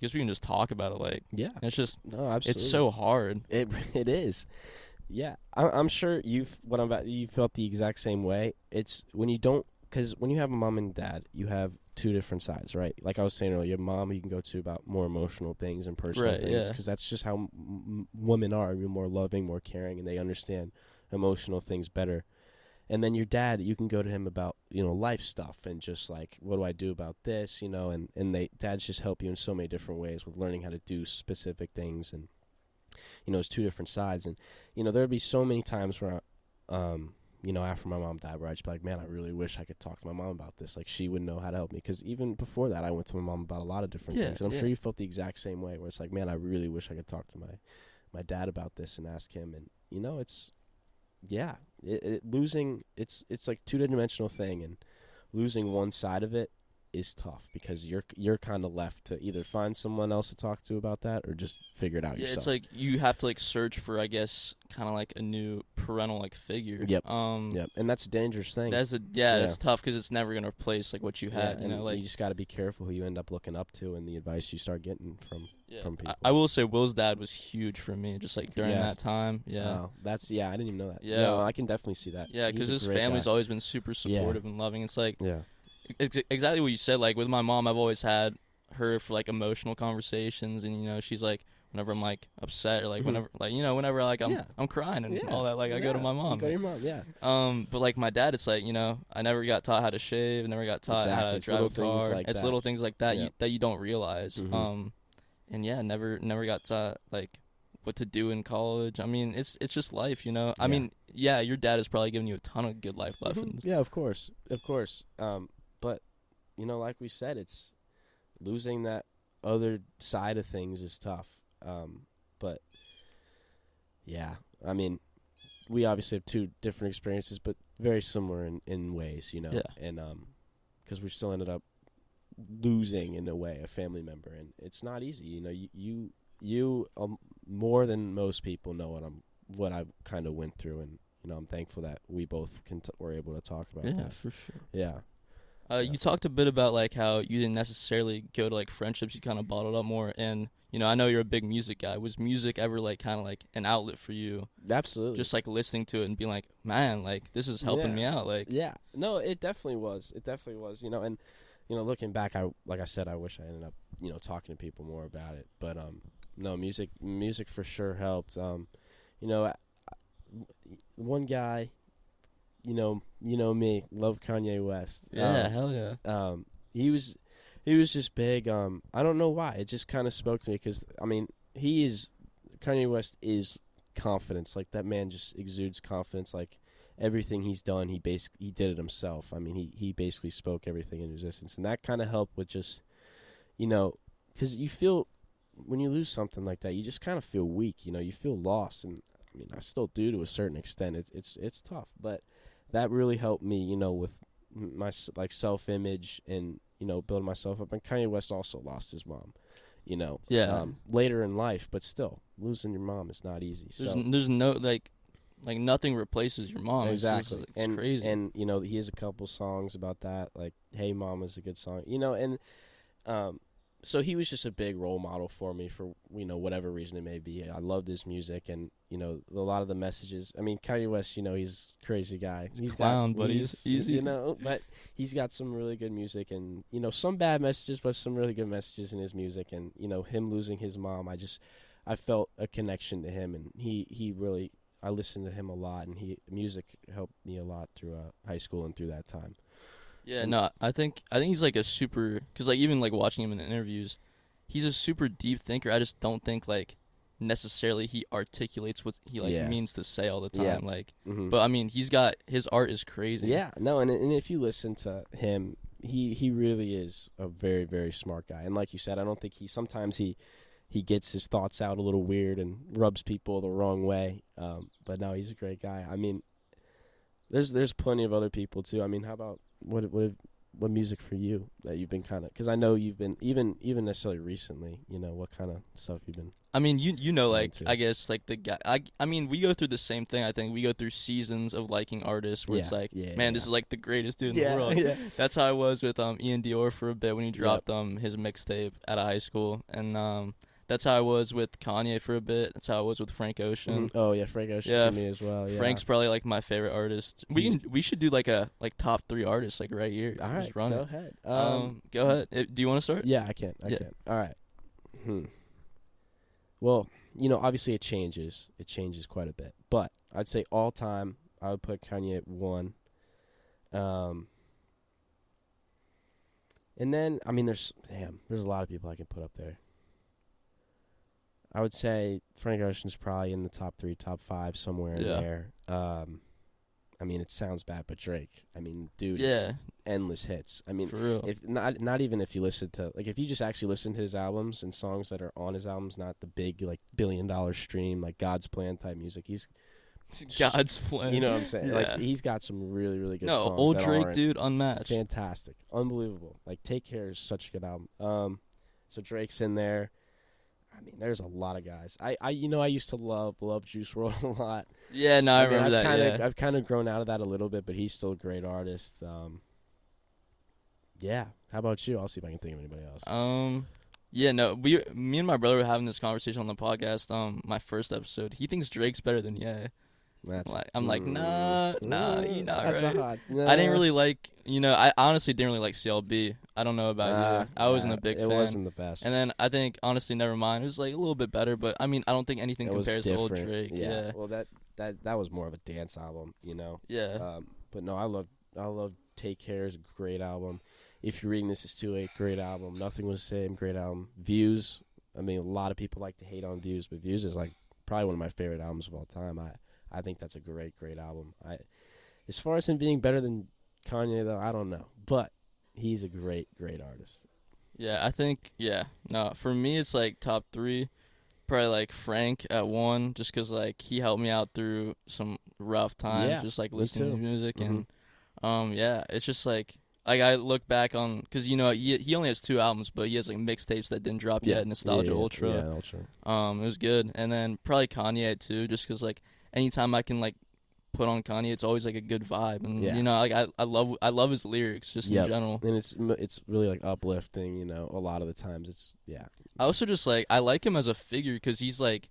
I guess we can just talk about it like Yeah. it's just No, absolutely. it's so hard It it is. Yeah, I, I'm sure you've what I'm about. You felt the exact same way. It's when you don't because when you have a mom and dad, you have two different sides, right? Like I was saying earlier, your mom you can go to about more emotional things and personal Right, things yeah. because that's just how m- m- women are. You're more loving, more caring, and they understand emotional things better. And then your dad, you can go to him about you know life stuff and just like what do I do about this, you know, and and they dads just help you in so many different ways with learning how to do specific things and you know it's two different sides and you know there'd be so many times where um you know after my mom died where I'd just be like man I really wish I could talk to my mom about this like she would know how to help me because even before that I went to my mom about a lot of different Yeah, things and I'm yeah. sure you felt the exact same way where it's like man I really wish I could talk to my my dad about this and ask him and you know it's yeah it, it losing it's it's like two dimensional thing and losing one side of it is tough because you're you're kind of left to either find someone else to talk to about that or just figure it out yourself. yeah yourself it's like you have to like search for i guess kind of like a new parental like figure Yep. um Yep, and that's a dangerous thing. that's a yeah, Yeah. it's tough because it's never gonna replace like what you Yeah, had you know like you just got to be careful who you end up looking up to and the advice you start getting from. yeah. from people. I will say will's dad was huge for me just like during Yes. that time yeah Oh, that's yeah. I didn't even know that. Yeah. no, I can definitely see that. yeah because his family's guy. always been super Yeah. supportive and loving it's like yeah, ex- exactly what you said. Like with my mom, I've always had her for like emotional conversations, and you know, she's like whenever I'm like upset or like Mhm. whenever like you know whenever like I'm Yeah. I'm crying and yeah. all that. Like I go to Yeah, my You mom. go to your mom. Yeah, Um, but like my dad, it's like you know I never got taught how to shave, never got taught how to It's drive a car. like it's that. little things like that Yeah. you, that you don't realize. Mhm. Um, and yeah, never never got taught like what to do in college. I mean, it's it's just life, you know. I Yeah. mean, yeah, your dad has probably given you a ton of good life Mhm. lessons. Yeah, of course, of course. Um, you know, like we said, it's losing that other side of things is tough. Um, but yeah, I mean, we obviously have two different experiences, but very similar in, in ways, you know. Yeah. And um, because we still ended up losing in a way a family member, and it's not easy. You know, you you you um, more than most people know what I'm what I kind of went through, and you know, I'm thankful that we both can t- were able to talk about Yeah, that. for sure. Yeah. Uh, Yeah. You talked a bit about like how you didn't necessarily go to like friendships. You kind of bottled up more, and you know I know you're a big music guy. Was music ever like kind of like an outlet for you? Absolutely. Just like listening to it and being like, man, like this is helping Yeah. me out. Like yeah. No, it definitely was. It definitely was. You know, and you know, looking back, I like I said, I wish I ended up you know talking to people more about it. But um, no, music, music for sure helped. Um, you know, I, one guy, you know, you know me, love Kanye West. yeah, Um, hell yeah. um, he was he was just big. Um, I don't know why. It just kind of spoke to me because I mean, he is Kanye West is confidence. Like that man just exudes confidence. Like everything he's done, he bas- he did it himself. I mean, he he basically spoke everything in existence, and that kind of helped with just you know because you feel when you lose something like that, you just kind of feel weak. You know, you feel lost, and I mean, I still do to a certain extent. It's it's it's tough, but that really helped me. You know, with my like self image and you know building myself up. And Kanye West also lost his mom. You know, Yeah. um, later in life, but still losing your mom is not easy. There's so n- there's no like like nothing replaces your mom. It's just- exactly, it's, and crazy. and you know he has a couple songs about that, like "Hey Mom" is a good song. You know, and um, so he was just a big role model for me for you know whatever reason it may be. I loved his music, and you know a lot of the messages. I mean, Kanye West, you know, he's a crazy guy. He's clown, got, but he's- he's- you know, but he's got some really good music, and you know some bad messages, but some really good messages in his music. And you know him losing his mom, I just I felt a connection to him, and he he really I listened to him a lot, and he music helped me a lot through uh, high school and through that time. Yeah, no, I think I think he's like a super because like even like watching him in interviews, he's a super deep thinker. I just don't think like necessarily he articulates what he like Yeah. means to say all the time. Yeah. Like, Mm-hmm. but I mean, he's got his art is crazy. Yeah, no, and and if you listen to him, he he really is a very very smart guy. And like you said, I don't think he sometimes he he gets his thoughts out a little weird and rubs people the wrong way. Um, but no, he's a great guy. I mean, there's there's plenty of other people too. I mean, how about what what what music for you that you've been kind of because I know you've been even even necessarily recently. You know what kind of stuff you've been. I mean, you you know, like too. I guess like the guy. I I mean, we go through the same thing. I think we go through seasons of liking artists where it's like, yeah, man, this is like the greatest dude in the world. yeah. That's how I was with um Ian Dior for a bit when he dropped um his mixtape out of high school, and um that's how I was with Kanye for a bit. That's how I was with Frank Ocean. Mhm. Oh yeah, Frank Ocean Yeah, for me as well. Yeah. Frank's probably like my favorite artist. We He's- can we should do like a like top three artists like right here. all right. go it. ahead. Um, go ahead. Uh, Do you want to start? Yeah, I can. I Yeah. can. All right. Hmm. Well, you know, obviously it changes. It changes quite a bit. But I'd say all time, I would put Kanye at one. Um. And then, I mean, there's damn, there's a lot of people I can put up there. I would say Frank Ocean's probably in the top three, top five, somewhere in Yeah. there. Um, I mean, it sounds bad, but Drake. I mean, dude, Yeah, endless hits. I mean, for real. if not not even if you listen to like if you just actually listen to his albums and songs that are on his albums, not the big like billion dollar stream like God's Plan type music. He's God's plan. you know what I'm saying? Yeah. Like he's got some really really good no, songs. old Drake dude, unmatched. fantastic, unbelievable. Like Take Care is such a good album. Um, so Drake's in there. I mean, there's a lot of guys. I, I you know I used to love love Juice WRLD a lot. Yeah, no, I, mean, remember I've that. Kinda, yeah. I've kind of grown out of that a little bit, but he's still a great artist. Um, yeah. How about you? I'll see if I can think of anybody else. Um, yeah, no, we, me and my brother were having this conversation on the podcast. Um, my first episode. He thinks Drake's better than Ye. That's, like- I'm like, mm, nah, nah, mm, you not that's right. a hot. I didn't really like, you know, I honestly didn't really like CLB. I don't know about Nah, you. I wasn't nah, a big it fan. wasn't the best. And then I think honestly, never mind. It was like a little bit better, but I mean, I don't think anything it compares to old. Drake. Yeah. Yeah, Well, that that that was more of a dance album, you know. yeah, Um, but no, I love I love Take Care is a great album. If you're reading this is too late, great album. Nothing was the same, great album. Views. I mean, a lot of people like to hate on Views, but Views is like probably one of my favorite albums of all time. I I think that's a great, great album. I, as far as him being better than Kanye though, I don't know, but he's a great, great artist. yeah. I think yeah. No, for me, it's like top three. Probably like Frank at one, just because like he helped me out through some rough times, Yeah, just like listening to music Mhm. and um yeah, it's just like like I look back on because you know he he only has two albums, but he has like mixtapes that didn't drop yet, Nostalgia yeah, yeah, Ultra. Yeah, Ultra. Um, it was good, and then probably Kanye too, just because like anytime I can like put on Kanye, it's always like a good vibe, and Yeah. you know, like I, I love I love his lyrics just Yep. in general. And it's it's really like uplifting, you know. A lot of the times, it's yeah, I also just like I like him as a figure because he's like,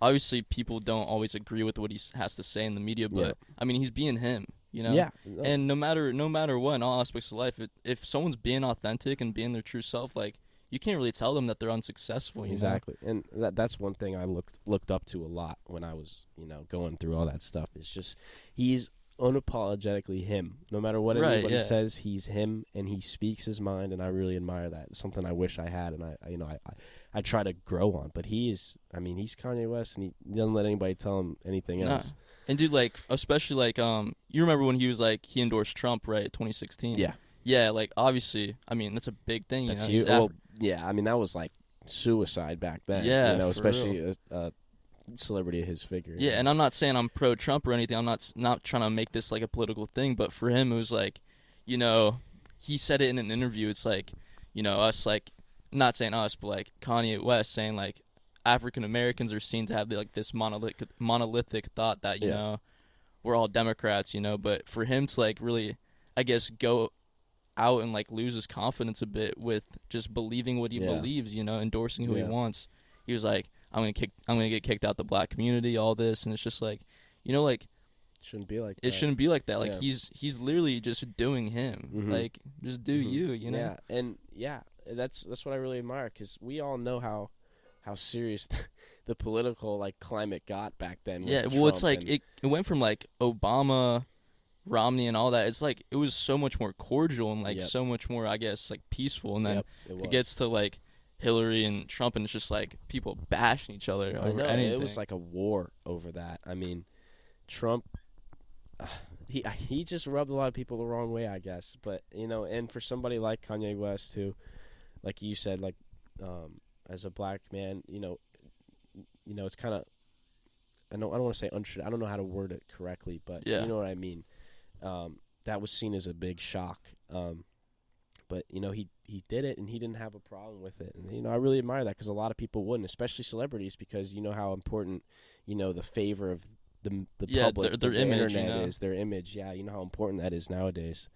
obviously people don't always agree with what he has to say in the media, but Yeah. I mean he's being him, you know. yeah. And no matter no matter what in all aspects of life, it, if someone's being authentic and being their true self, like you can't really tell them that they're unsuccessful. Exactly and that that's one thing i looked looked up to a lot when i was you know going through all that stuff it's just he's unapologetically him no matter what Right, anybody yeah. says he's him and he speaks his mind and i really admire that it's something i wish i had and i, I you know I, I i try to grow on but he is i mean he's kanye west and he doesn't let anybody tell him anything Nah. else And dude, like especially like um, you remember when he was like he endorsed Trump, right? 2016. yeah Yeah, like obviously, I mean that's a big thing. that's you know? huge. He's well yeah i mean that was like suicide back then Yeah, you know especially a, a celebrity of his figure yeah, and I'm not saying I'm pro Trump or anything. I'm not not trying to make this like a political thing, but for him it was like, you know, he said it in an interview. It's like, you know, us like, not saying us, but like Kanye West saying like African Americans are seen to have like this monolithic monolithic thought that you Yeah. know we're all Democrats, you know. But for him to like really, I guess, go out and like lose his confidence a bit with just believing what he Yeah. believes, you know, endorsing who Yeah. he wants. He was like, I'm gonna kick, I'm gonna get kicked out the black community, all this, and it's just like, you know, like shouldn't be like it that. shouldn't be like that. Like Yeah. he's he's literally just doing him. Mhm. Like just do Mhm. you, you know. Yeah, and yeah, that's that's what I really admire because we all know how how serious the political like climate got back then. Yeah, well, it's like it, it went from like Obama, Romney, and all that. It's like it was so much more cordial and like Yep. so much more, I guess, like peaceful. And then Yep, it, it gets to like Hillary and Trump, and it's just like people bashing each other I over know anything. it was like a war over that. I mean, Trump, he he just rubbed a lot of people the wrong way, I guess. But you know, and for somebody like Kanye West, who, like you said, like um, as a black man, you know, you know, it's kind of. I know I don't want to say untrue. I don't know how to word it correctly, but Yeah. you know what I mean. Um, that was seen as a big shock. Um, but you know he he did it and he didn't have a problem with it and you know i really admire that because a lot of people wouldn't especially celebrities because you know how important you know the favor of the the Yeah, public their- their the image, you internet know. is their image yeah you know how important that is nowadays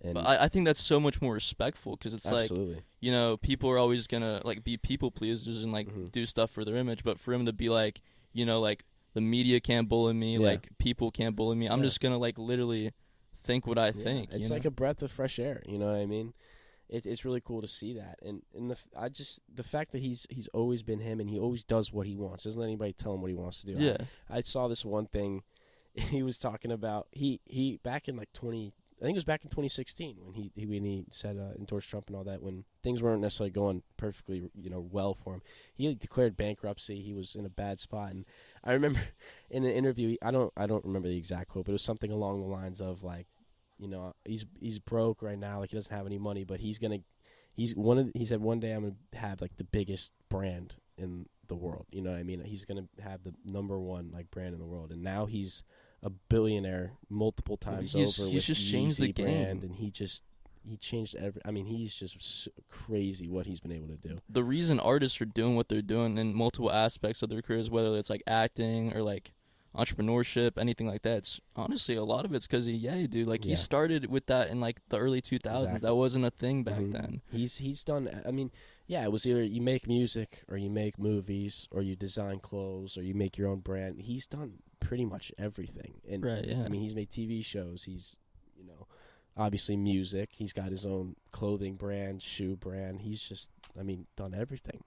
and But I, I think that's so much more respectful because it's like absolutely you know people are always gonna like be people pleasers and like Mhm. do stuff for their image, but for him to be like you know like the media can't bully me, Yeah. like people can't bully me. I'm Yeah. just gonna like literally think what I think. it's like a breath of fresh air you know what i mean it, it's really cool to see that and and the i just the fact that he's he's always been him and he always does what he wants doesn't let anybody tell him what he wants to do I- yeah. I saw this one thing he was talking about he he back in like 20 I think it was back in 2016 when he, he when he said uh, endorsed Trump and all that when things weren't necessarily going perfectly you know well for him he declared bankruptcy he was in a bad spot and I remember in an interview I don't I don't remember the exact quote but it was something along the lines of like you know he's he's broke right now like he doesn't have any money but he's gonna he's one of the, he said one day I'm gonna have like the biggest brand in the world you know what I mean? He's gonna have the number one like brand in the world and now he's a billionaire multiple times he's- over he's with just changed the Yeezy brand and he just he changed every I mean he's just crazy what he's been able to do the reason artists are doing what they're doing in multiple aspects of their careers, whether it's like acting or like entrepreneurship, anything like that. It's honestly a lot of it's because of Ye, dude. Like Yeah. he started with that in like the early 2000s. Exactly. That wasn't a thing back Mhm. then. He's he's done. I mean, yeah, it was either you make music or you make movies or you design clothes or you make your own brand. He's done pretty much everything. And Right, yeah. I mean, he's made TV shows. He's obviously music. He's got his own clothing brand, shoe brand. He's just, I mean, done everything.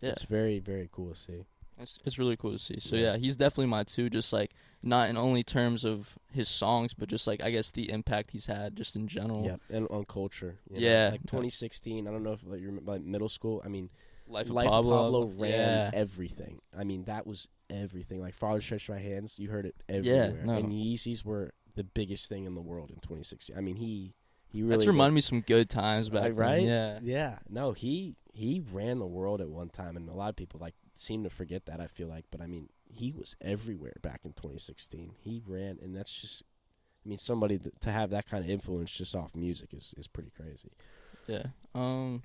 Yeah, It's very very cool to see. it's it's really cool to see. So Yeah. yeah, he's definitely my two. Just like not in only terms of his songs, but just like I guess the impact he's had just in general. Yeah, and on culture. you know, Yeah. like 2016. I don't know if like, you remember like middle school. I mean, Life of Life of Pablo, Pablo, ran yeah. everything. I mean, that was everything. Like Father Stretched My Hands, you heard it everywhere. no. And Yeezys were the biggest thing in the world in 2016. I mean, he he really That's reminded me some good times back right? Yeah. Yeah, no, he he ran the world at one time, and a lot of people like seem to forget that. I feel like, but I mean, he was everywhere back in 2016. He ran, and that's just. I mean, somebody th- to have that kind of influence just off music is, is pretty crazy. Yeah. Um.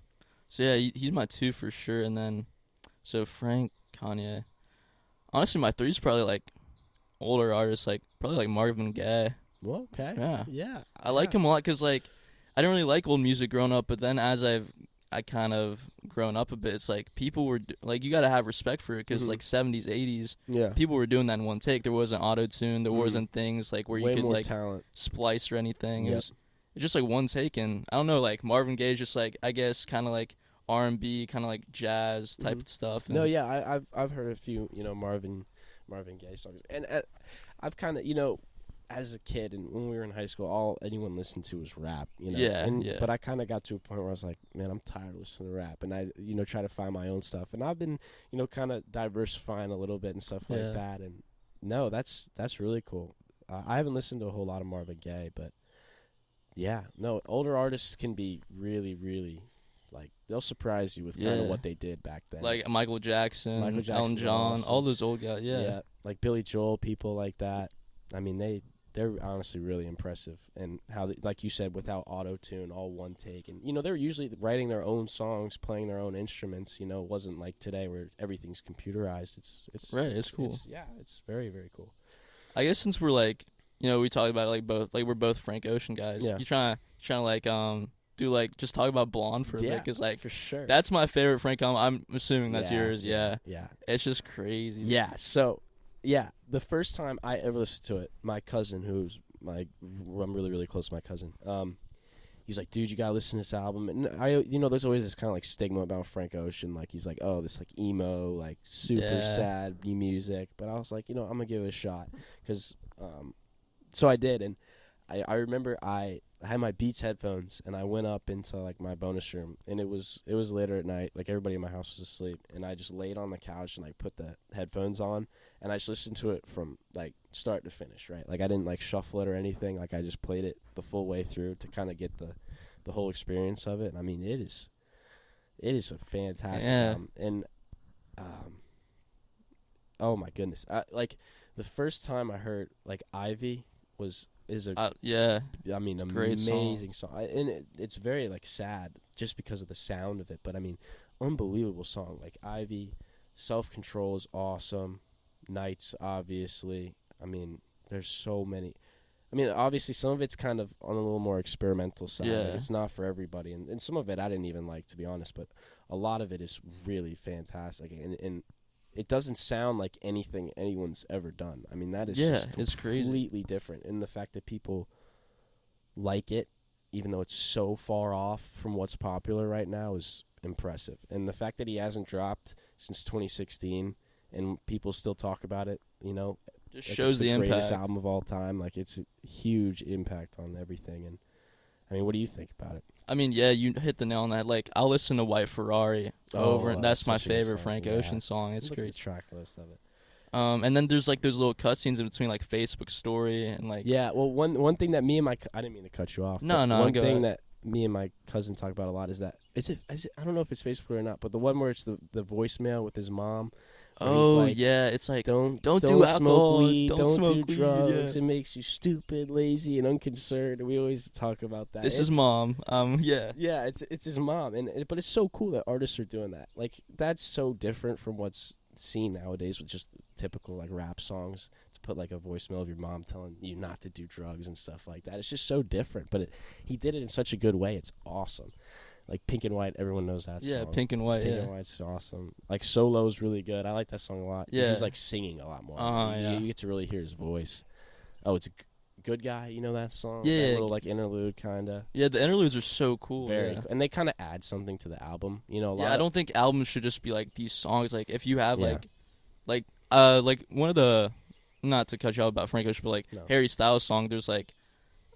So yeah, he's my two for sure, and then so Frank, Kanye. Honestly, my three is probably like older artists, like probably like Marvin Gaye. Well, okay, Yeah. yeah, I like him a lot because like I didn't really like old music growing up, but then as I've I kind of grown up a bit, it's like people were like you got to have respect for it because Mhm. like 70s, 80s, Yeah, people were doing that in one take. There wasn't auto tune, there Mhm. wasn't things like where way you could like talent. splice or anything. It was it's just like one take, and I don't know, like Marvin Gaye, is just like I guess kind of like R and B, kind of like jazz type Mhm. stuff. No, yeah, I, I've I've heard a few, you know, Marvin Marvin Gaye songs, and uh, I've kind of, you know, as a kid and when we were in high school, all anyone listened to was rap, you know. Yeah, and, yeah. But I kind of got to a point where I was like, man, I'm tired of listening to rap, and I, you know, try to find my own stuff, and I've been, you know, kind of diversifying a little bit and stuff Yeah. like that, and no, that's that's really cool. Uh, I haven't listened to a whole lot of Marvin Gaye, but yeah, no, older artists can be really, really. Like they'll surprise you with kind Yeah. of what they did back then. like Michael Jackson, Michael Elton John, all those old guys. Yeah, like Billy Joel, people like that. I mean, they they're honestly really impressive, and how they, like you said, without auto tune, all one take, and you know they're usually writing their own songs, playing their own instruments. You know, it wasn't like today where everything's computerized. It's it's Right, it's cool. yeah, it's very very cool. I guess since we're like, you know, we talked about like both, like we're both Frank Ocean guys. Yeah. You trying to trying to like um do like just talk about Blonde for a bit Yeah, because like For sure. that's my favorite Frank album. I'm assuming that's Yeah, yours. Yeah. yeah. it's just crazy. Yeah. So, yeah, the first time I ever listened to it, my cousin, who's my, I'm really really close to my cousin. Um, he's like, dude, you gotta listen to this album. And I, you know, there's always this kind of like stigma about Frank Ocean. Like he's like, oh, this like emo, like super Yeah. sad music. But I was like, you know, I'm gonna give it a shot because, um, so I did, and I, I remember I, had my Beats headphones and I went up into like my bonus room and it was it was later at night like everybody in my house was asleep and I just laid on the couch and like put the headphones on and I just listened to it from like start to finish right? Like I didn't like shuffle it or anything. Like I just played it the full way through to kind of get the the whole experience of it. And I mean it is it is a fantastic Yeah. album. And um oh my goodness. I, like the first time I heard like Ivy was is a Uh, yeah, I mean, It's a great song. amazing song, I, and it, it's very like sad just because of the sound of it. But I mean, unbelievable song. Like Ivy, Self Control is awesome. Nights, obviously. I mean, there's so many. I mean, obviously, some of it's kind of on a little more experimental side. Like, Yeah. it's not for everybody, and, and some of it I didn't even like, to be honest. But a lot of it is really fantastic, and, and it doesn't sound like anything anyone's ever done. I mean, that is yeah, just it's crazy. completely different. And the fact that people like it, even though it's so far off from what's popular right now, is impressive. And the fact that he hasn't dropped since 2016 and people still talk about it, you know, Just like shows it's the, the greatest impact. album of all time. Like it's a huge impact on everything. And I mean, what do you think about it? I mean, yeah, you hit the nail on that. Like, I'll listen to White Ferrari over, Oh, and that's my a good favorite Frank yeah. Ocean song. It's Look at great. track list of it. Um, and then there's like those little cutscenes in between, like Facebook story and like Yeah, well, one one thing that me and my I didn't mean to cut you off. No, no, One thing ahead. that me and my cousin talk about a lot is that is it, is it I don't know if it's Facebook or not, but the one where it's the the voicemail with his mom. Oh like, yeah, it's like Don't don't do smoke alcohol, weed, don't don't, smoke do weed, drugs. yeah. It makes you stupid, lazy, and unconcerned. We always talk about that. this is mom. Um, yeah, Yeah, it's it's his mom, and it, but it's so cool that artists are doing that. Like that's so different from what's seen nowadays with just typical like rap songs. To put like a voicemail of your mom telling you not to do drugs and stuff like that. It's just so different. But it, he did it in such a good way. It's awesome. Like Pink and White, everyone knows that yeah, song. pink and white. Pink yeah. and White's awesome. Like Solo's really good. I like that song a lot. Yeah. he's like singing a lot more. Uh-huh, you, yeah. you get to really hear his voice. Oh, it's a g- good guy. You know that song? Yeah, that little like interlude kind of. Yeah, the interludes are so cool. Very, yeah. cool. and they kind of add something to the album. You know, a lot. Yeah, I don't think albums should just be like these songs. Like if you have Yeah. like, like uh, like one of the, not to cut you off about Frank Ocean, but like No. Harry Styles song. There's like,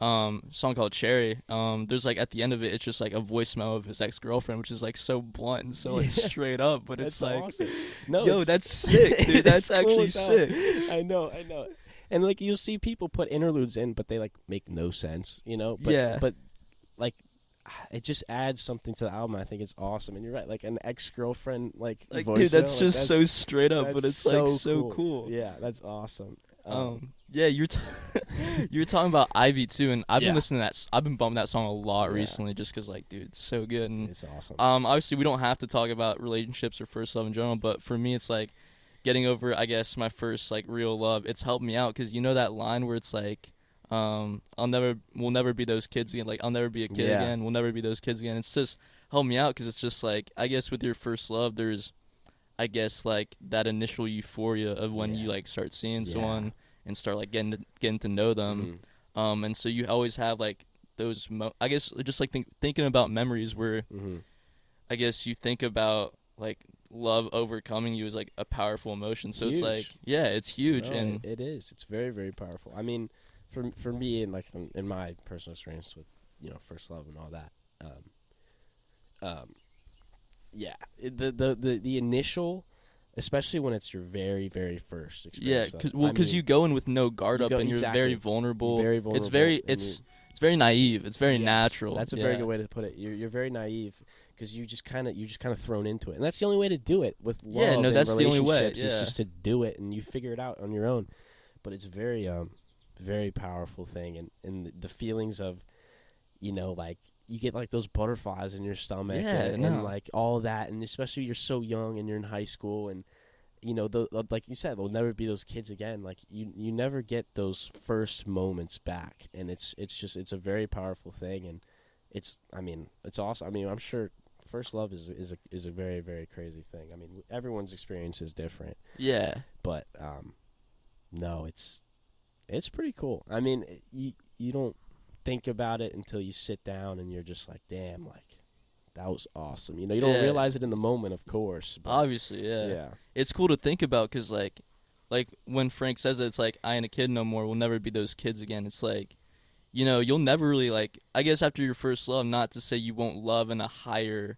um, song called Cherry. Um, there's like at the end of it, it's just like a voicemail of his ex girlfriend, which is like so blunt and so like Yeah. straight up. But That's it's like, awesome. no, yo, that's sick, dude. That's cool actually sick. I know, I know. And like you'll see people put interludes in, but they like make no sense. You know. But, Yeah. But like. It just adds something to the album. I think it's awesome, and you're right. Like an ex girlfriend, like Like, dude, that's like, just so straight up, but that's it's like so cool. Yeah, that's awesome. Um, yeah, you're t- you're talking about Ivy too, and I've Yeah. been listening to that. I've been bumping that song a lot Yeah. recently, just cause like, dude, it's so good. And it's awesome. um, obviously we don't have to talk about relationships or first love in general, but for me, it's like getting over, I guess, my first like real love. It's helped me out, cause you know that line where it's like, um, I'll never, we'll never be those kids again. Like I'll never be a kid Yeah. again. We'll never be those kids again. It's just helped me out, cause it's just like, I guess with your first love, there's, I guess like that initial euphoria of when you like start seeing Yeah. someone and start like getting to, getting to know them. Mhm. Um, and so you always have like those. Mo- I guess just like think, thinking about memories where Mhm. I guess you think about like love overcoming you is like a powerful emotion. So it's like yeah, it's huge and it- is. It's very very powerful. I mean, for for me and like in, in my personal experience with you know first love and all that. Um, um, yeah, the the the the initial, especially when it's your very very first yeah, experience. cause, though. well, I because mean, you go in with no guard you up go- and you're exactly. very vulnerable. very vulnerable. It's very it's it's very naive. It's very Yes, natural. That's a yeah. very good way to put it. You're you're very naive because you just kind of you just kind of thrown into it, and that's the only way to do it with love. Yeah, no, and that's the only way, relationships, Is just to do it, and you figure it out on your own. But it's very um very powerful thing, and and the feelings of, you know, like you get like those butterflies in your stomach, Yeah, and, no. and like all that, and especially you're so young and you're in high school, and you know, the, like you said, they'll never be those kids again. Like you, you never get those first moments back, and it's it's just it's a very powerful thing, and it's I mean it's awesome. I mean I'm sure first love is is a is a very very crazy thing. I mean everyone's experience is different, Yeah, but um, no, it's it's pretty cool. I mean you you don't think about it until you sit down and you're just like, damn, like that was awesome. You know, you don't Yeah. realize it in the moment, of course. But Obviously, yeah. yeah. It's cool to think about because like, like when Frank says it, it's like I ain't a kid no more. We'll never be those kids again. It's like, you know, you'll never really like. I guess after your first love, not to say you won't love in a higher,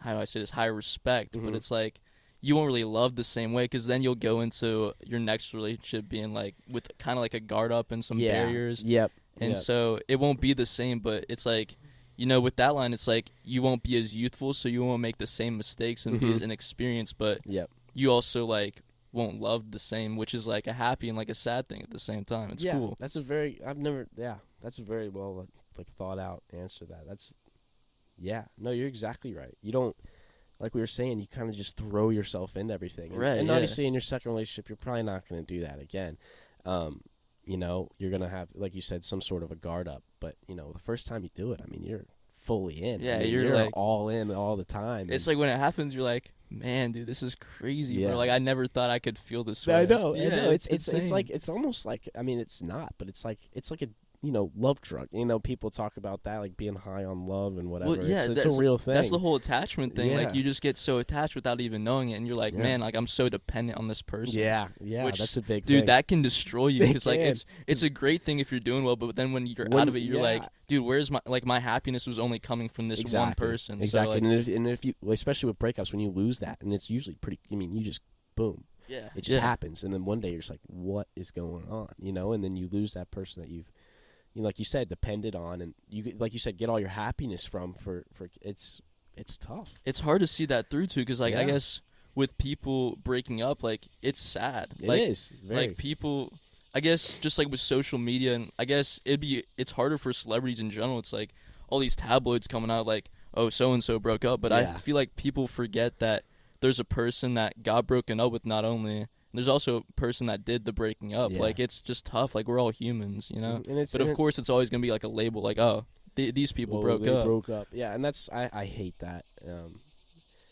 how do I say this, higher respect, but Mhm. it's like you won't really love the same way because then you'll go into your next relationship being like with kind of like a guard up and some yeah. barriers. Yep. And so it won't be the same, but it's like, you know, with that line, it's like you won't be as youthful, so you won't make the same mistakes and be Mhm. as inexperienced, but Yep. you also like won't love the same, which is like a happy and like a sad thing at the same time. It's yeah, cool. That's a very I've never yeah, that's a very well like, like thought out answer to that. That's yeah, no, you're exactly right. You don't like we were saying, you kind of just throw yourself into everything. And, Right, And yeah. obviously in your second relationship, you're probably not going to do that again. Um, you know, you're going to have like you said some sort of a guard up, but you know, the first time you do it, I mean, you're fully in. I Yeah, mean, you're like- all in all the time. It's like when it happens, you're like, man, dude, this is crazy. Yeah. Bro. Like I never thought I could feel this way. I know, Yeah, I know. It's it's it's insane. like it's almost like I mean it's not, but it's like it's like a you know love drug. You know, people talk about that like being high on love and whatever. Well, yeah, it's, it's that's- a real thing. That's the whole attachment thing. Yeah. Like you just get so attached without even knowing it, and you're like, Yeah. man, like I'm so dependent on this person. yeah, yeah. Which, that's a big dude thing. that can destroy you because like it's it's a great thing if you're doing well but then when you're When- out of it you're like dude where's my like my happiness was only coming from this exactly. one person Exactly, so like, and, if, and if you, especially with breakups, when you lose that, and it's usually pretty. I mean, you just boom, yeah it just yeah. happens, and then one day you're just like, what is going on? You know, and then you lose that person that you've, you know, like you said, depended on, and you like you said, get all your happiness from for for it's it's tough. it's hard to see that through too because like i guess with people breaking up like it's sad. It like is. Like people i guess just like with social media and i guess it'd be it's harder for celebrities in general. It's like all these tabloids coming out like oh so and so broke up. But i feel like people forget that there's a person that got broken up with not only there's also a person that did the breaking up Yeah. like it's just tough like we're all humans you know and it's, but of it- course it's always gonna be like a label like oh th- these people well, broke up broke up. Yeah, and that's I, I hate that. Um,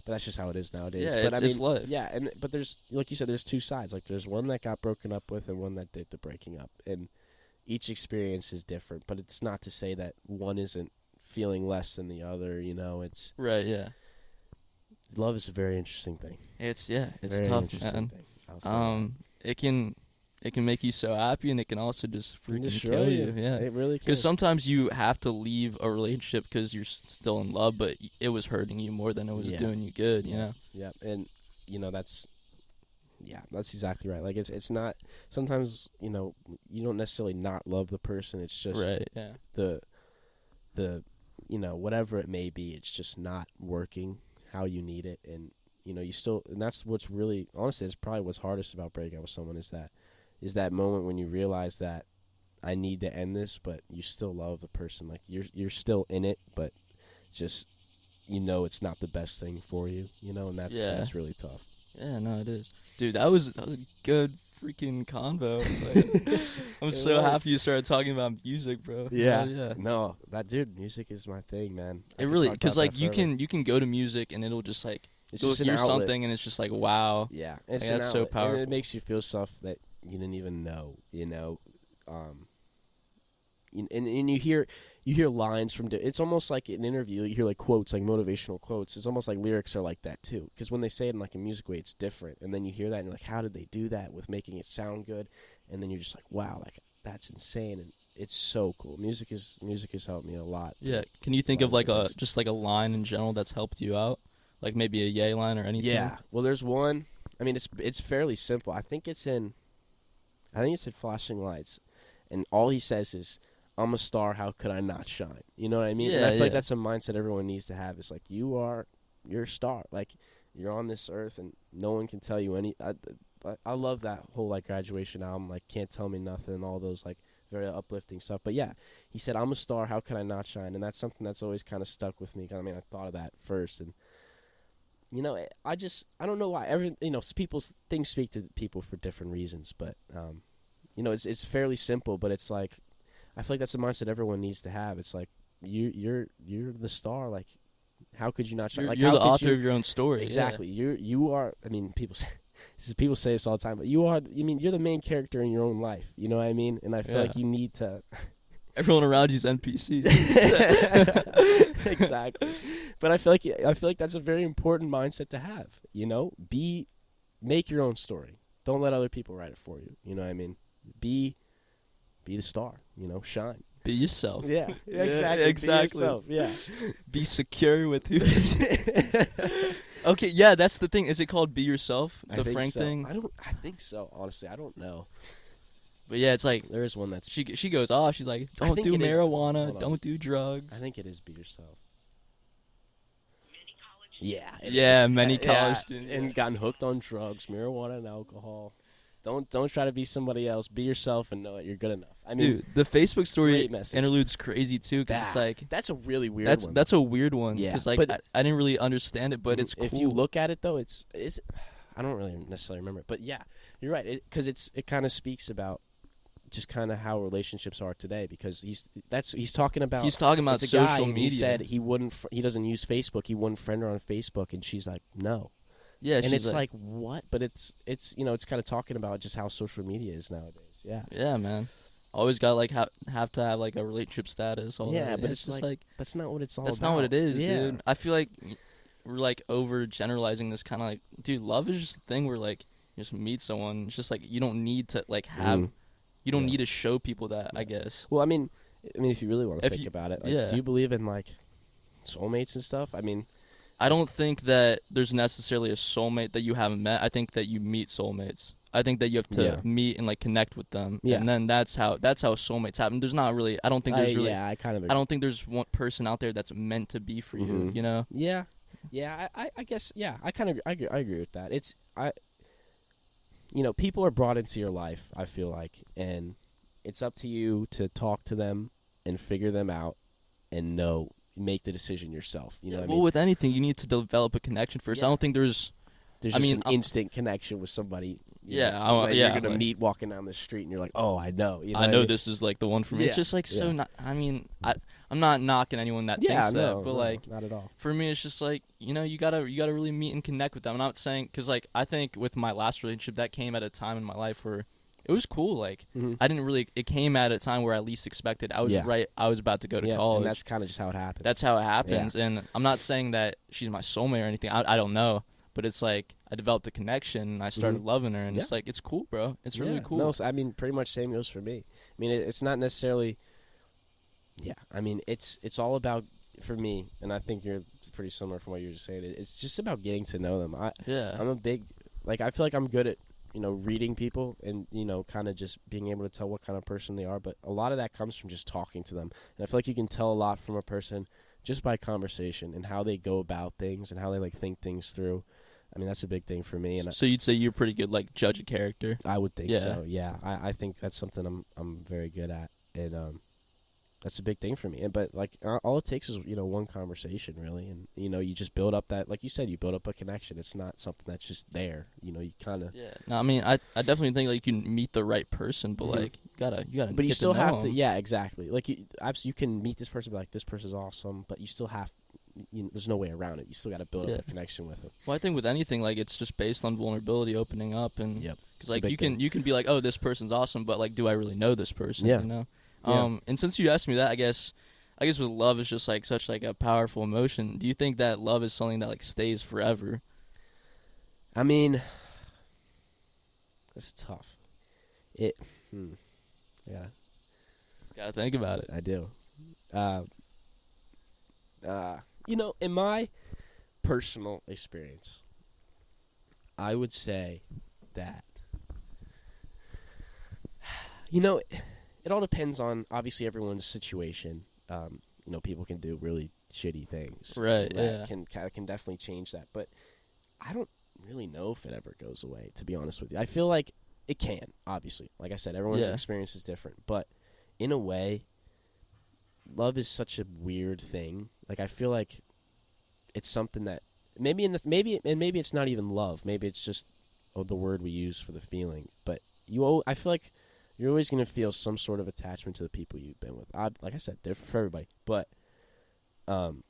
but that's just how it is nowadays. Yeah, but it's- I mean, it's yeah, and but there's like you said, there's two sides. Like there's one that got broken up with, and one that did the breaking up, and each experience is different. But it's not to say that one isn't feeling less than the other. You know, it's right yeah love is a very interesting thing. it's yeah it's very tough interesting man thing. I'll say that. um it can it can make you so happy and it can also just freaking destroy kill you, yeah it really can. because sometimes you have to leave a relationship because you're still in love but y- it was hurting you more than it was Yeah. doing you good you Yeah. know Yeah, and you know that's yeah, that's exactly right. Like it's it's not sometimes you know you don't necessarily not love the person. It's just right yeah the the you know whatever it may be. It's just not working how you need it, and you know you still and that's what's really honestly it's probably what's hardest about breaking up with someone is that is that moment when you realize that I need to end this, but you still love the person. Like you're you're still in it, but just you know it's not the best thing for you. You know, and that's Yeah. that's really tough. yeah no it is dude that was that was a good freaking convo like, i'm so was. happy you started talking about music bro Yeah. Hell yeah No, that dude, music is my thing, man. It could really because like that you can you can go to music and it'll just like it's you'll just an hear outlet. something and it's just like wow Yeah, it's Like, an that's so outlet, and powerful. it makes you feel stuff that you didn't even know. You know, um, and and, you hear you hear lines from. It's almost like an interview. You hear like quotes, like motivational quotes. It's almost like lyrics are like that too. Because when they say it in like a music way, it's different. And then you hear that and you're like, how did they do that with making it sound good? And then you're just like, wow, like that's insane. And it's so cool. Music is music has helped me a lot. Yeah. Can you think of like a just like a line in general that's helped you out? Like maybe a Ye line or anything? Yeah. Well, there's one. I mean, it's it's fairly simple. I think it's in. I think it's in Flashing Lights, and all he says is, "I'm a star. How could I not shine?" You know what I mean? and I Yeah, feel like that's a mindset everyone needs to have. It's like you are, you're a star. Like you're on this earth, and no one can tell you any. I, I, love that whole like graduation album. Like can't tell me nothing. All those like very uplifting stuff. But yeah, he said, "I'm a star. How can I not shine?" And that's something that's always kind of stuck with me. I mean, I thought of that first, and you know, I- I just I don't know why every you know people's things speak to people for different reasons, but um, you know, it's it's fairly simple, but it's like I feel like that's the mindset everyone needs to have. It's like you you're you're the star. Like, how could you not shine? You're, like, you're the author you- of your own story. yeah. Exactly. You you are. I mean, people say this is, people say this all the time, but you are. I mean, you're the main character in your own life. You know what I mean? And I feel Yeah. like you need to. Everyone around you's NPC. exactly. But I feel like I feel like that's a very important mindset to have. You know, be make your own story. Don't let other people write it for you. You know what I mean? Be be the star. You know, shine. Be yourself. Yeah, exactly. exactly. Be yourself, yeah. Be secure with who. okay, yeah, that's the thing. Is it called "Be Yourself"? The Frank so. thing. I don't. I think so. Honestly, I don't know. But yeah, it's like There is one that's. she she goes, oh, she's like, I don't think do it is- marijuana, hold on. don't do drugs. I think it is be yourself. Yeah. it Yeah, is. many college yeah, students, and yeah. gotten hooked on drugs, marijuana, and alcohol. Don't don't try to be somebody else. Be yourself and know that you're good enough. I mean, Dude, the Facebook story great message. interlude's crazy too, because it's that- like that's a really weird that's one. that's a weird one. Yeah, because like but- I, I didn't really understand it, but mm, it's cool. if you look at it though, it's it's. I don't really necessarily remember it, but yeah, you're right. Because it's it kind of speaks about just kind of how relationships are today. Because he's that's he's talking about he's talking about social media. He said he wouldn't. Fr- he doesn't use Facebook. He wouldn't friend her on Facebook, and she's like, no. yeah, and it's like, what? But it's it's you know it's kind of talking about just how social media is nowadays. Yeah, yeah, man. Always got like ha- have to have like a relationship status. All Yeah, that. but it's, it's just like, like that's not what it's all. that's about. not what it is, yeah. dude. I feel like we're like over generalizing this kind of like, dude, love is just a thing where like you just meet someone. It's just like you don't need to like have, Mm. You don't Yeah. need to show people that. I guess. Well, I mean, I mean, if you really want to If think you- about it, like, yeah. do you believe in like soulmates and stuff? I mean, I don't think that there's necessarily a soulmate that you haven't met. I think that you meet soulmates. I think that you have to Yeah. meet and like connect with them, Yeah. and then that's how that's how soulmates happen. There's not really. I don't think there's I, really. yeah, I kind of. I don't think there's one person out there that's meant to be for you. Mhm. You know. Yeah, yeah. I, I, I guess. Yeah, I kind of. I, agree- I agree with that. It's I. You know, people are brought into your life. I feel like, and it's up to you to talk to them and figure them out, and know make the decision yourself. You know, I well, mean, with anything, you need to develop a connection first. I don't think there's. there's I just mean, an I'm- instant connection with somebody. Yeah, know, I yeah, You're gonna like- meet walking down the street, and you're like, oh, I know. You know I know mean? this is like the one for me. It's just like so. Not. I mean, I. I'm not knocking anyone that Yeah, thinks no, that, but no, like not at all. for me, it's just like you know, you gotta you gotta really meet and connect with them. I'm not saying because like I think with my last relationship that came at a time in my life where it was cool. Like Mhm. I didn't really. It came at a time where I least expected. I was Yeah. right. I was about to go to yeah, college. and that's kind of just how it happens. That's how it happens. And I'm not saying that she's my soulmate or anything. I, I don't know. But it's like I developed a connection and I started Mhm. loving her and Yeah. it's like it's cool, bro. It's really Yeah, cool. No, so, I mean, pretty much same goes for me. I mean, it, it's not necessarily. Yeah, I mean, it's it's all about for me, and I think you're pretty similar from what you were just saying. It's just about getting to know them. I yeah. I'm a big like I feel like I'm good at you know reading people and you know kind of just being able to tell what kind of person they are. But a lot of that comes from just talking to them, and I feel like you can tell a lot from a person just by conversation and how they go about things and how they like think things through. I mean, that's a big thing for me, and I, so you'd say you're pretty good like judge a character. I would think Yeah. so. Yeah, I, I think that's something I'm I'm very good at, and um, that's a big thing for me. And but like uh, all it takes is you know one conversation really, and you know you just build up that like you said you build up a connection. It's not something that's just there. You know you kind of. Yeah. No, I mean I, I definitely think like you can meet the right person, but Mhm. like you gotta you gotta But you still to know have to yeah, exactly. Like you, abs- you can meet this person, be like, this person's awesome, but you still have, you know, there's no way around it. You still got to build Yeah. up a connection with them. Well I think with anything like it's just based on vulnerability opening up and Yep. Because like you can you can be like, oh, this person's awesome, but like, do I really know this person? Yeah. You know. Yeah. Um, and since you asked me that, I guess, I guess with love is just like such like a powerful emotion. Do you think that love is something that like stays forever? I mean, it's tough. It, hmm, yeah. Gotta think about it. I do. Uh, uh, you know, in my personal experience, I would say that you know it all depends on obviously everyone's situation. Um, you know, people can do really shitty things, Right, That yeah. can can definitely change that, but I don't really know if it ever goes away. To be honest with you, I feel like it can. Obviously, like I said, everyone's Yeah. experience is different, but in a way, love is such a weird thing. Like I feel like it's something that maybe in the maybe and maybe it's not even love. Maybe it's just oh, the word we use for the feeling. But you, I feel like you're always gonna feel some sort of attachment to the people you've been with. I, like I said, different for everybody. But um,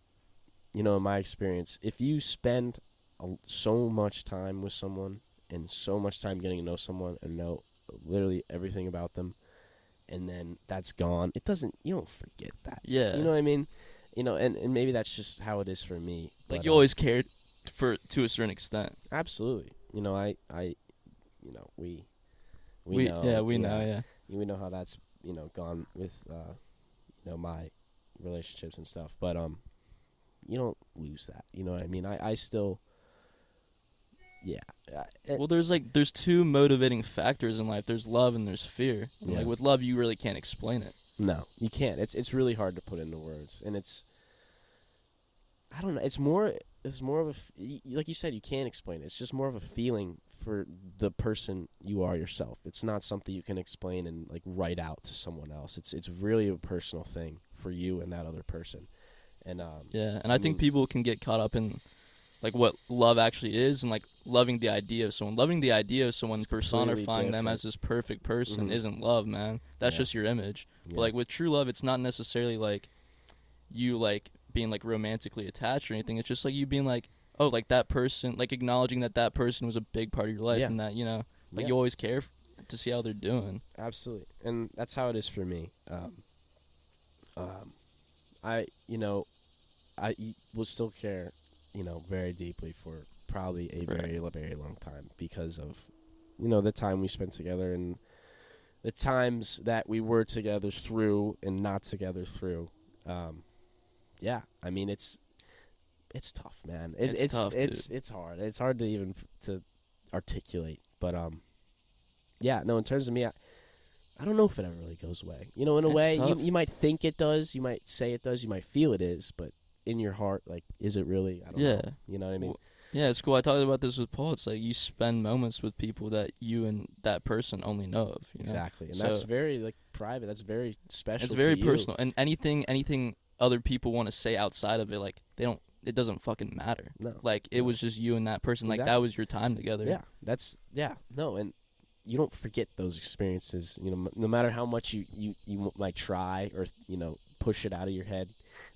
you know, in my experience, if you spend a, so much time with someone and so much time getting to know someone and know literally everything about them, and then that's gone. It doesn't. You don't forget that. Yeah. You know what I mean? You know, and, and maybe that's just how it is for me. like but, you uh, always cared for to a certain extent. absolutely. You know, I I, you know, we. We, We, know, yeah, we know, yeah. we know how that's you know gone with uh, you know my relationships and stuff. But um, you don't lose that. You know what I mean? I I still. Yeah. it- Well, there's like there's two motivating factors in life. There's love and there's fear. Yeah. Like with love, you really can't explain it. No, you can't. It's it's really hard to put into words, and it's. I don't know. It's more. It's more of a like you said. You can't explain it. It's just more of a feeling for the person you are yourself. It's not something you can explain and like write out to someone else. It's it's really a personal thing for you and that other person, and um. Yeah, and I, I think mean- people can get caught up in like what love actually is and like loving the idea of someone. Loving the idea of someone personifying them as this perfect person Mhm. isn't love, man. That's Yeah. just your image. yeah. But like with true love, it's not necessarily like you like being like romantically attached or anything. It's just like you being like, oh, like that person, like acknowledging that that person was a big part of your life Yeah. and that you know, like Yeah. you always care f- to see how they're doing. Absolutely, and that's how it is for me. Um, um, I, you know, I will still care, you know, very deeply for probably a Right. very, very long time because of, you know, the time we spent together and the times that we were together through and not together through. Um, yeah, I mean, it's it's tough, man. It, It's it's tough, it's it's hard. It's hard to even to articulate, but um, yeah, no. In terms of me, I, I don't know if it ever really goes away. You know, in a It's way, you, you might think it does, you might say it does, you might feel it is, but in your heart, like, is it really? I don't Yeah. know. You know what I mean? Well, Yeah, it's cool. I talked about this with Paul. It's like you spend moments with people that you and that person only know of. You know? exactly, and So- that's very like private. That's very special. It's very personal, and anything anything other people want to say outside of it, like they don't. It doesn't fucking matter. No, Like it was just you and that person. Like that was your time together. Yeah, that's yeah. No, and you don't forget those experiences. You know, no matter how much you you you might try or you know push it out of your head,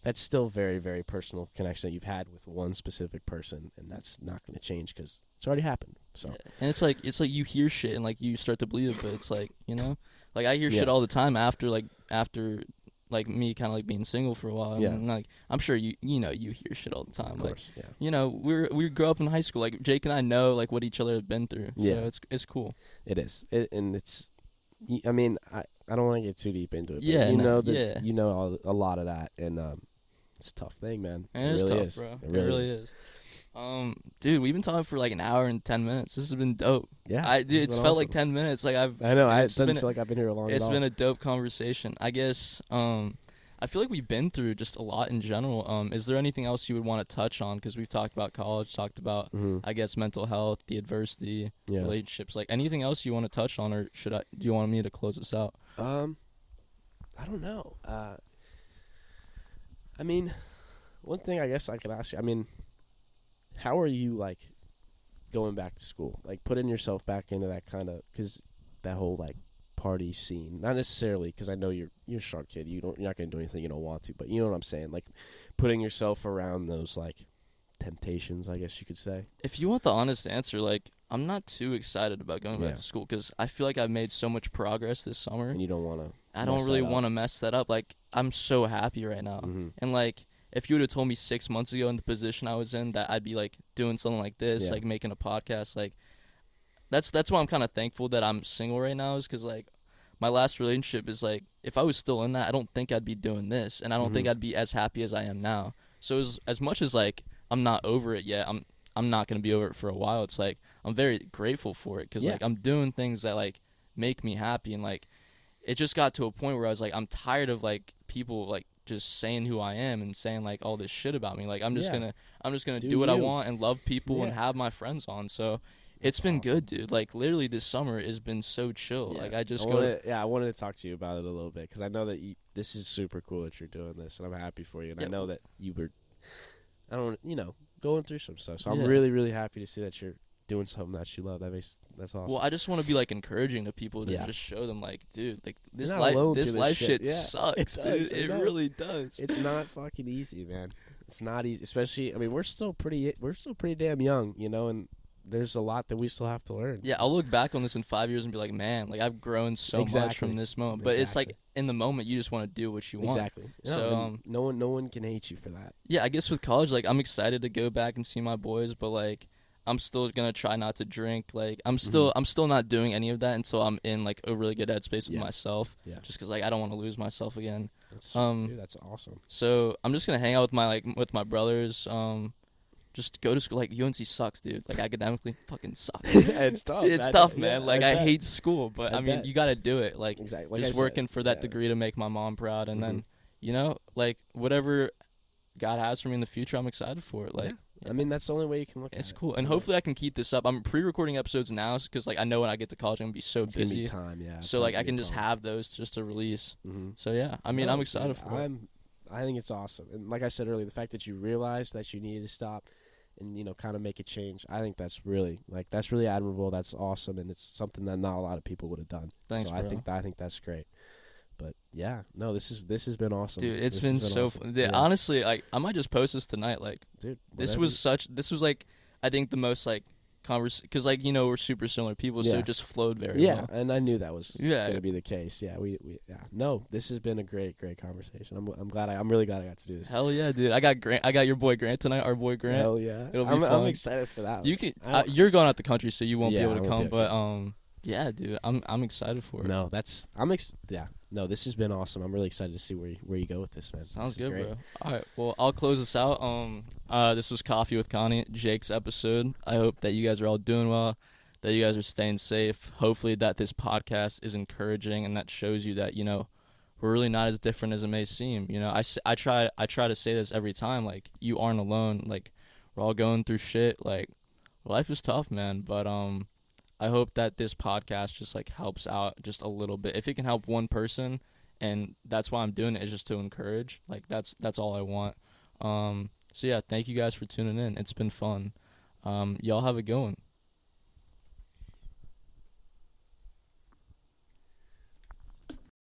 that's still very very personal connection that you've had with one specific person, and that's not going to change because it's already happened. So Yeah. And it's like it's like you hear shit and like you start to believe it, but it's like you know, like I hear shit all the time after like after like me kind of like being single for a while. Yeah. And like I'm sure you you know you hear shit all the time. of Like course, yeah, you know we we grew up in high school. Like Jake and I know like what each other have been through. Yeah. So it's it's cool. it is, it, and it's. I mean, I I don't want to get too deep into it. But Yeah, you no, know that yeah. you know a lot of that, and um, it's a tough thing, man. It it's really tough, is. bro. It really, is. is. Um, dude, we've been talking for like an hour and ten minutes. This has been dope. Yeah, I dude, it's felt like ten minutes. Like I've I know. I, it doesn't been a- feel like I've been here a long it's been a dope conversation. I guess um I feel like we've been through just a lot in general. Um is there anything else you would want to touch on cuz we've talked about college, talked about Mhm. I guess mental health, the adversity, yeah. relationships. Like anything else you want to touch on or should I do you want me to close this out? Um, I don't know. Uh, I mean, one thing I guess I could ask you. I mean, how are you like going back to school? Like putting yourself back into that kind of because that whole like party scene. Not necessarily because I know you're you're a sharp kid. You don't you're not gonna do anything you don't want to. But you know what I'm saying. Like putting yourself around those like temptations. I guess you could say. If you want the honest answer, like I'm not too excited about going back to school cuz I feel like I've made so much progress this summer. And you don't want to. I don't really want to mess that up. Like I'm so happy right now. hmm And like, if you would have told me six months ago in the position I was in that I'd be like doing something like this, Yeah. like making a podcast, like that's that's why I'm kind of thankful that I'm single right now, is because like my last relationship is like if I was still in that, I don't think I'd be doing this, and I don't think Mhm. I'd be as happy as I am now. So as as much as like I'm not over it yet, I'm I'm not gonna be over it for a while. It's like I'm very grateful for it because Yeah. like I'm doing things that like make me happy and like it just got to a point where I was like, I'm tired of like people like just saying who I am and saying like all this shit about me. Like I'm just Yeah. gonna I'm just gonna Do do, what I want and love people and have my friends on. So That's it's been awesome. good, dude. Like literally this summer has been so chill. Yeah. Like I just I go. wanna, yeah, I wanted to talk to you about it a little bit because I know that you, this is super cool that you're doing this, and I'm happy for you. And I know that you were, I don't, you know, going through some stuff. So I'm really, really happy to see that you're doing something that you love. That makes that's awesome. Well, I just want to be like encouraging to people to Yeah. just show them like, dude, like this life, this life shit. shit, Yeah, sucks, it does. It really does. it's not fucking easy, man. It's not easy, especially. I mean, we're still pretty, we're still pretty damn young, you know, and there's a lot that we still have to learn. Yeah, I'll look back on this in five years and be like, man, like I've grown so much from this moment. But it's like in the moment, you just want to do what you want. Exactly. No, So, um, no one, no one can hate you for that. Yeah, I guess with college, like I'm excited to go back and see my boys, but like I'm still gonna try not to drink. Like I'm still, I'm still not doing any of that until I'm in like a really good headspace with Mm-hmm. Yeah. myself. Yeah. Just because like I don't want to lose myself again. That's, Um, dude, that's awesome. So I'm just gonna hang out with my like with my brothers. Um, just go to school. Like UNC sucks, dude. Like academically, fucking sucks. yeah, it's tough. it's I- tough, yeah, man. Like I, bet. hate school, but I I, mean, bet. you got to do it. Like exactly like just working for that yeah. degree to make my mom proud, and then Mhm. you know, like whatever God has for me in the future, I'm excited for it. Like. I mean, that's the only way you can look It's at it. It's cool, and Yeah. hopefully I can keep this up. I'm pre-recording episodes now because like I know when I get to college I'm gonna be so it's gonna busy, be time. Yeah. so like I can just have those just to release. hmm So yeah, I mean I'm excited for. I'm. I think it's awesome, and like I said earlier, the fact that you realized that you needed to stop, and you know, kind of make a change. I think that's really like that's really admirable. That's awesome, and it's something that not a lot of people would have done. Thanks, so I think that, I think that's great. But yeah, no, this is this has been awesome, Dude, it's been, has so awesome. fun. Yeah. Honestly, like I might just post this tonight. Like dude. this was such. This was like I think the most like converse because like you know we're super similar people, so it just flowed very Yeah, well. and I knew that was Yeah. gonna be the case. Yeah, we, we yeah. No, this has been a great, great conversation. I'm I'm glad I I'm really glad I got to do this. Hell yeah, dude! I got Grant. I got your boy Grant tonight. Our boy Grant. Hell yeah. It'll be I'm, I'm fun. excited for that. You can. Uh, you're going out the country, so you won't Yeah, be able to come. But um, yeah, dude, I'm I'm excited for it. No, that's I'm ex- yeah. No, this has been awesome. I'm really excited to see where you, where you go with this, man. Sounds this good, bro. All right, well, I'll close this out. Um, uh, this was Coffee with Connie, Jake's episode. I hope that you guys are all doing well, that you guys are staying safe. Hopefully, that this podcast is encouraging and that shows you that you know we're really not as different as it may seem. You know, I, I try I try to say this every time. Like, you aren't alone. Like, we're all going through shit. Like, life is tough, man. But um, I hope that this podcast just like helps out just a little bit. If it can help one person and that's why I'm doing it is just to encourage. Like that's that's all I want. Um, so yeah, thank you guys for tuning in. It's been fun. Um, y'all have a good one.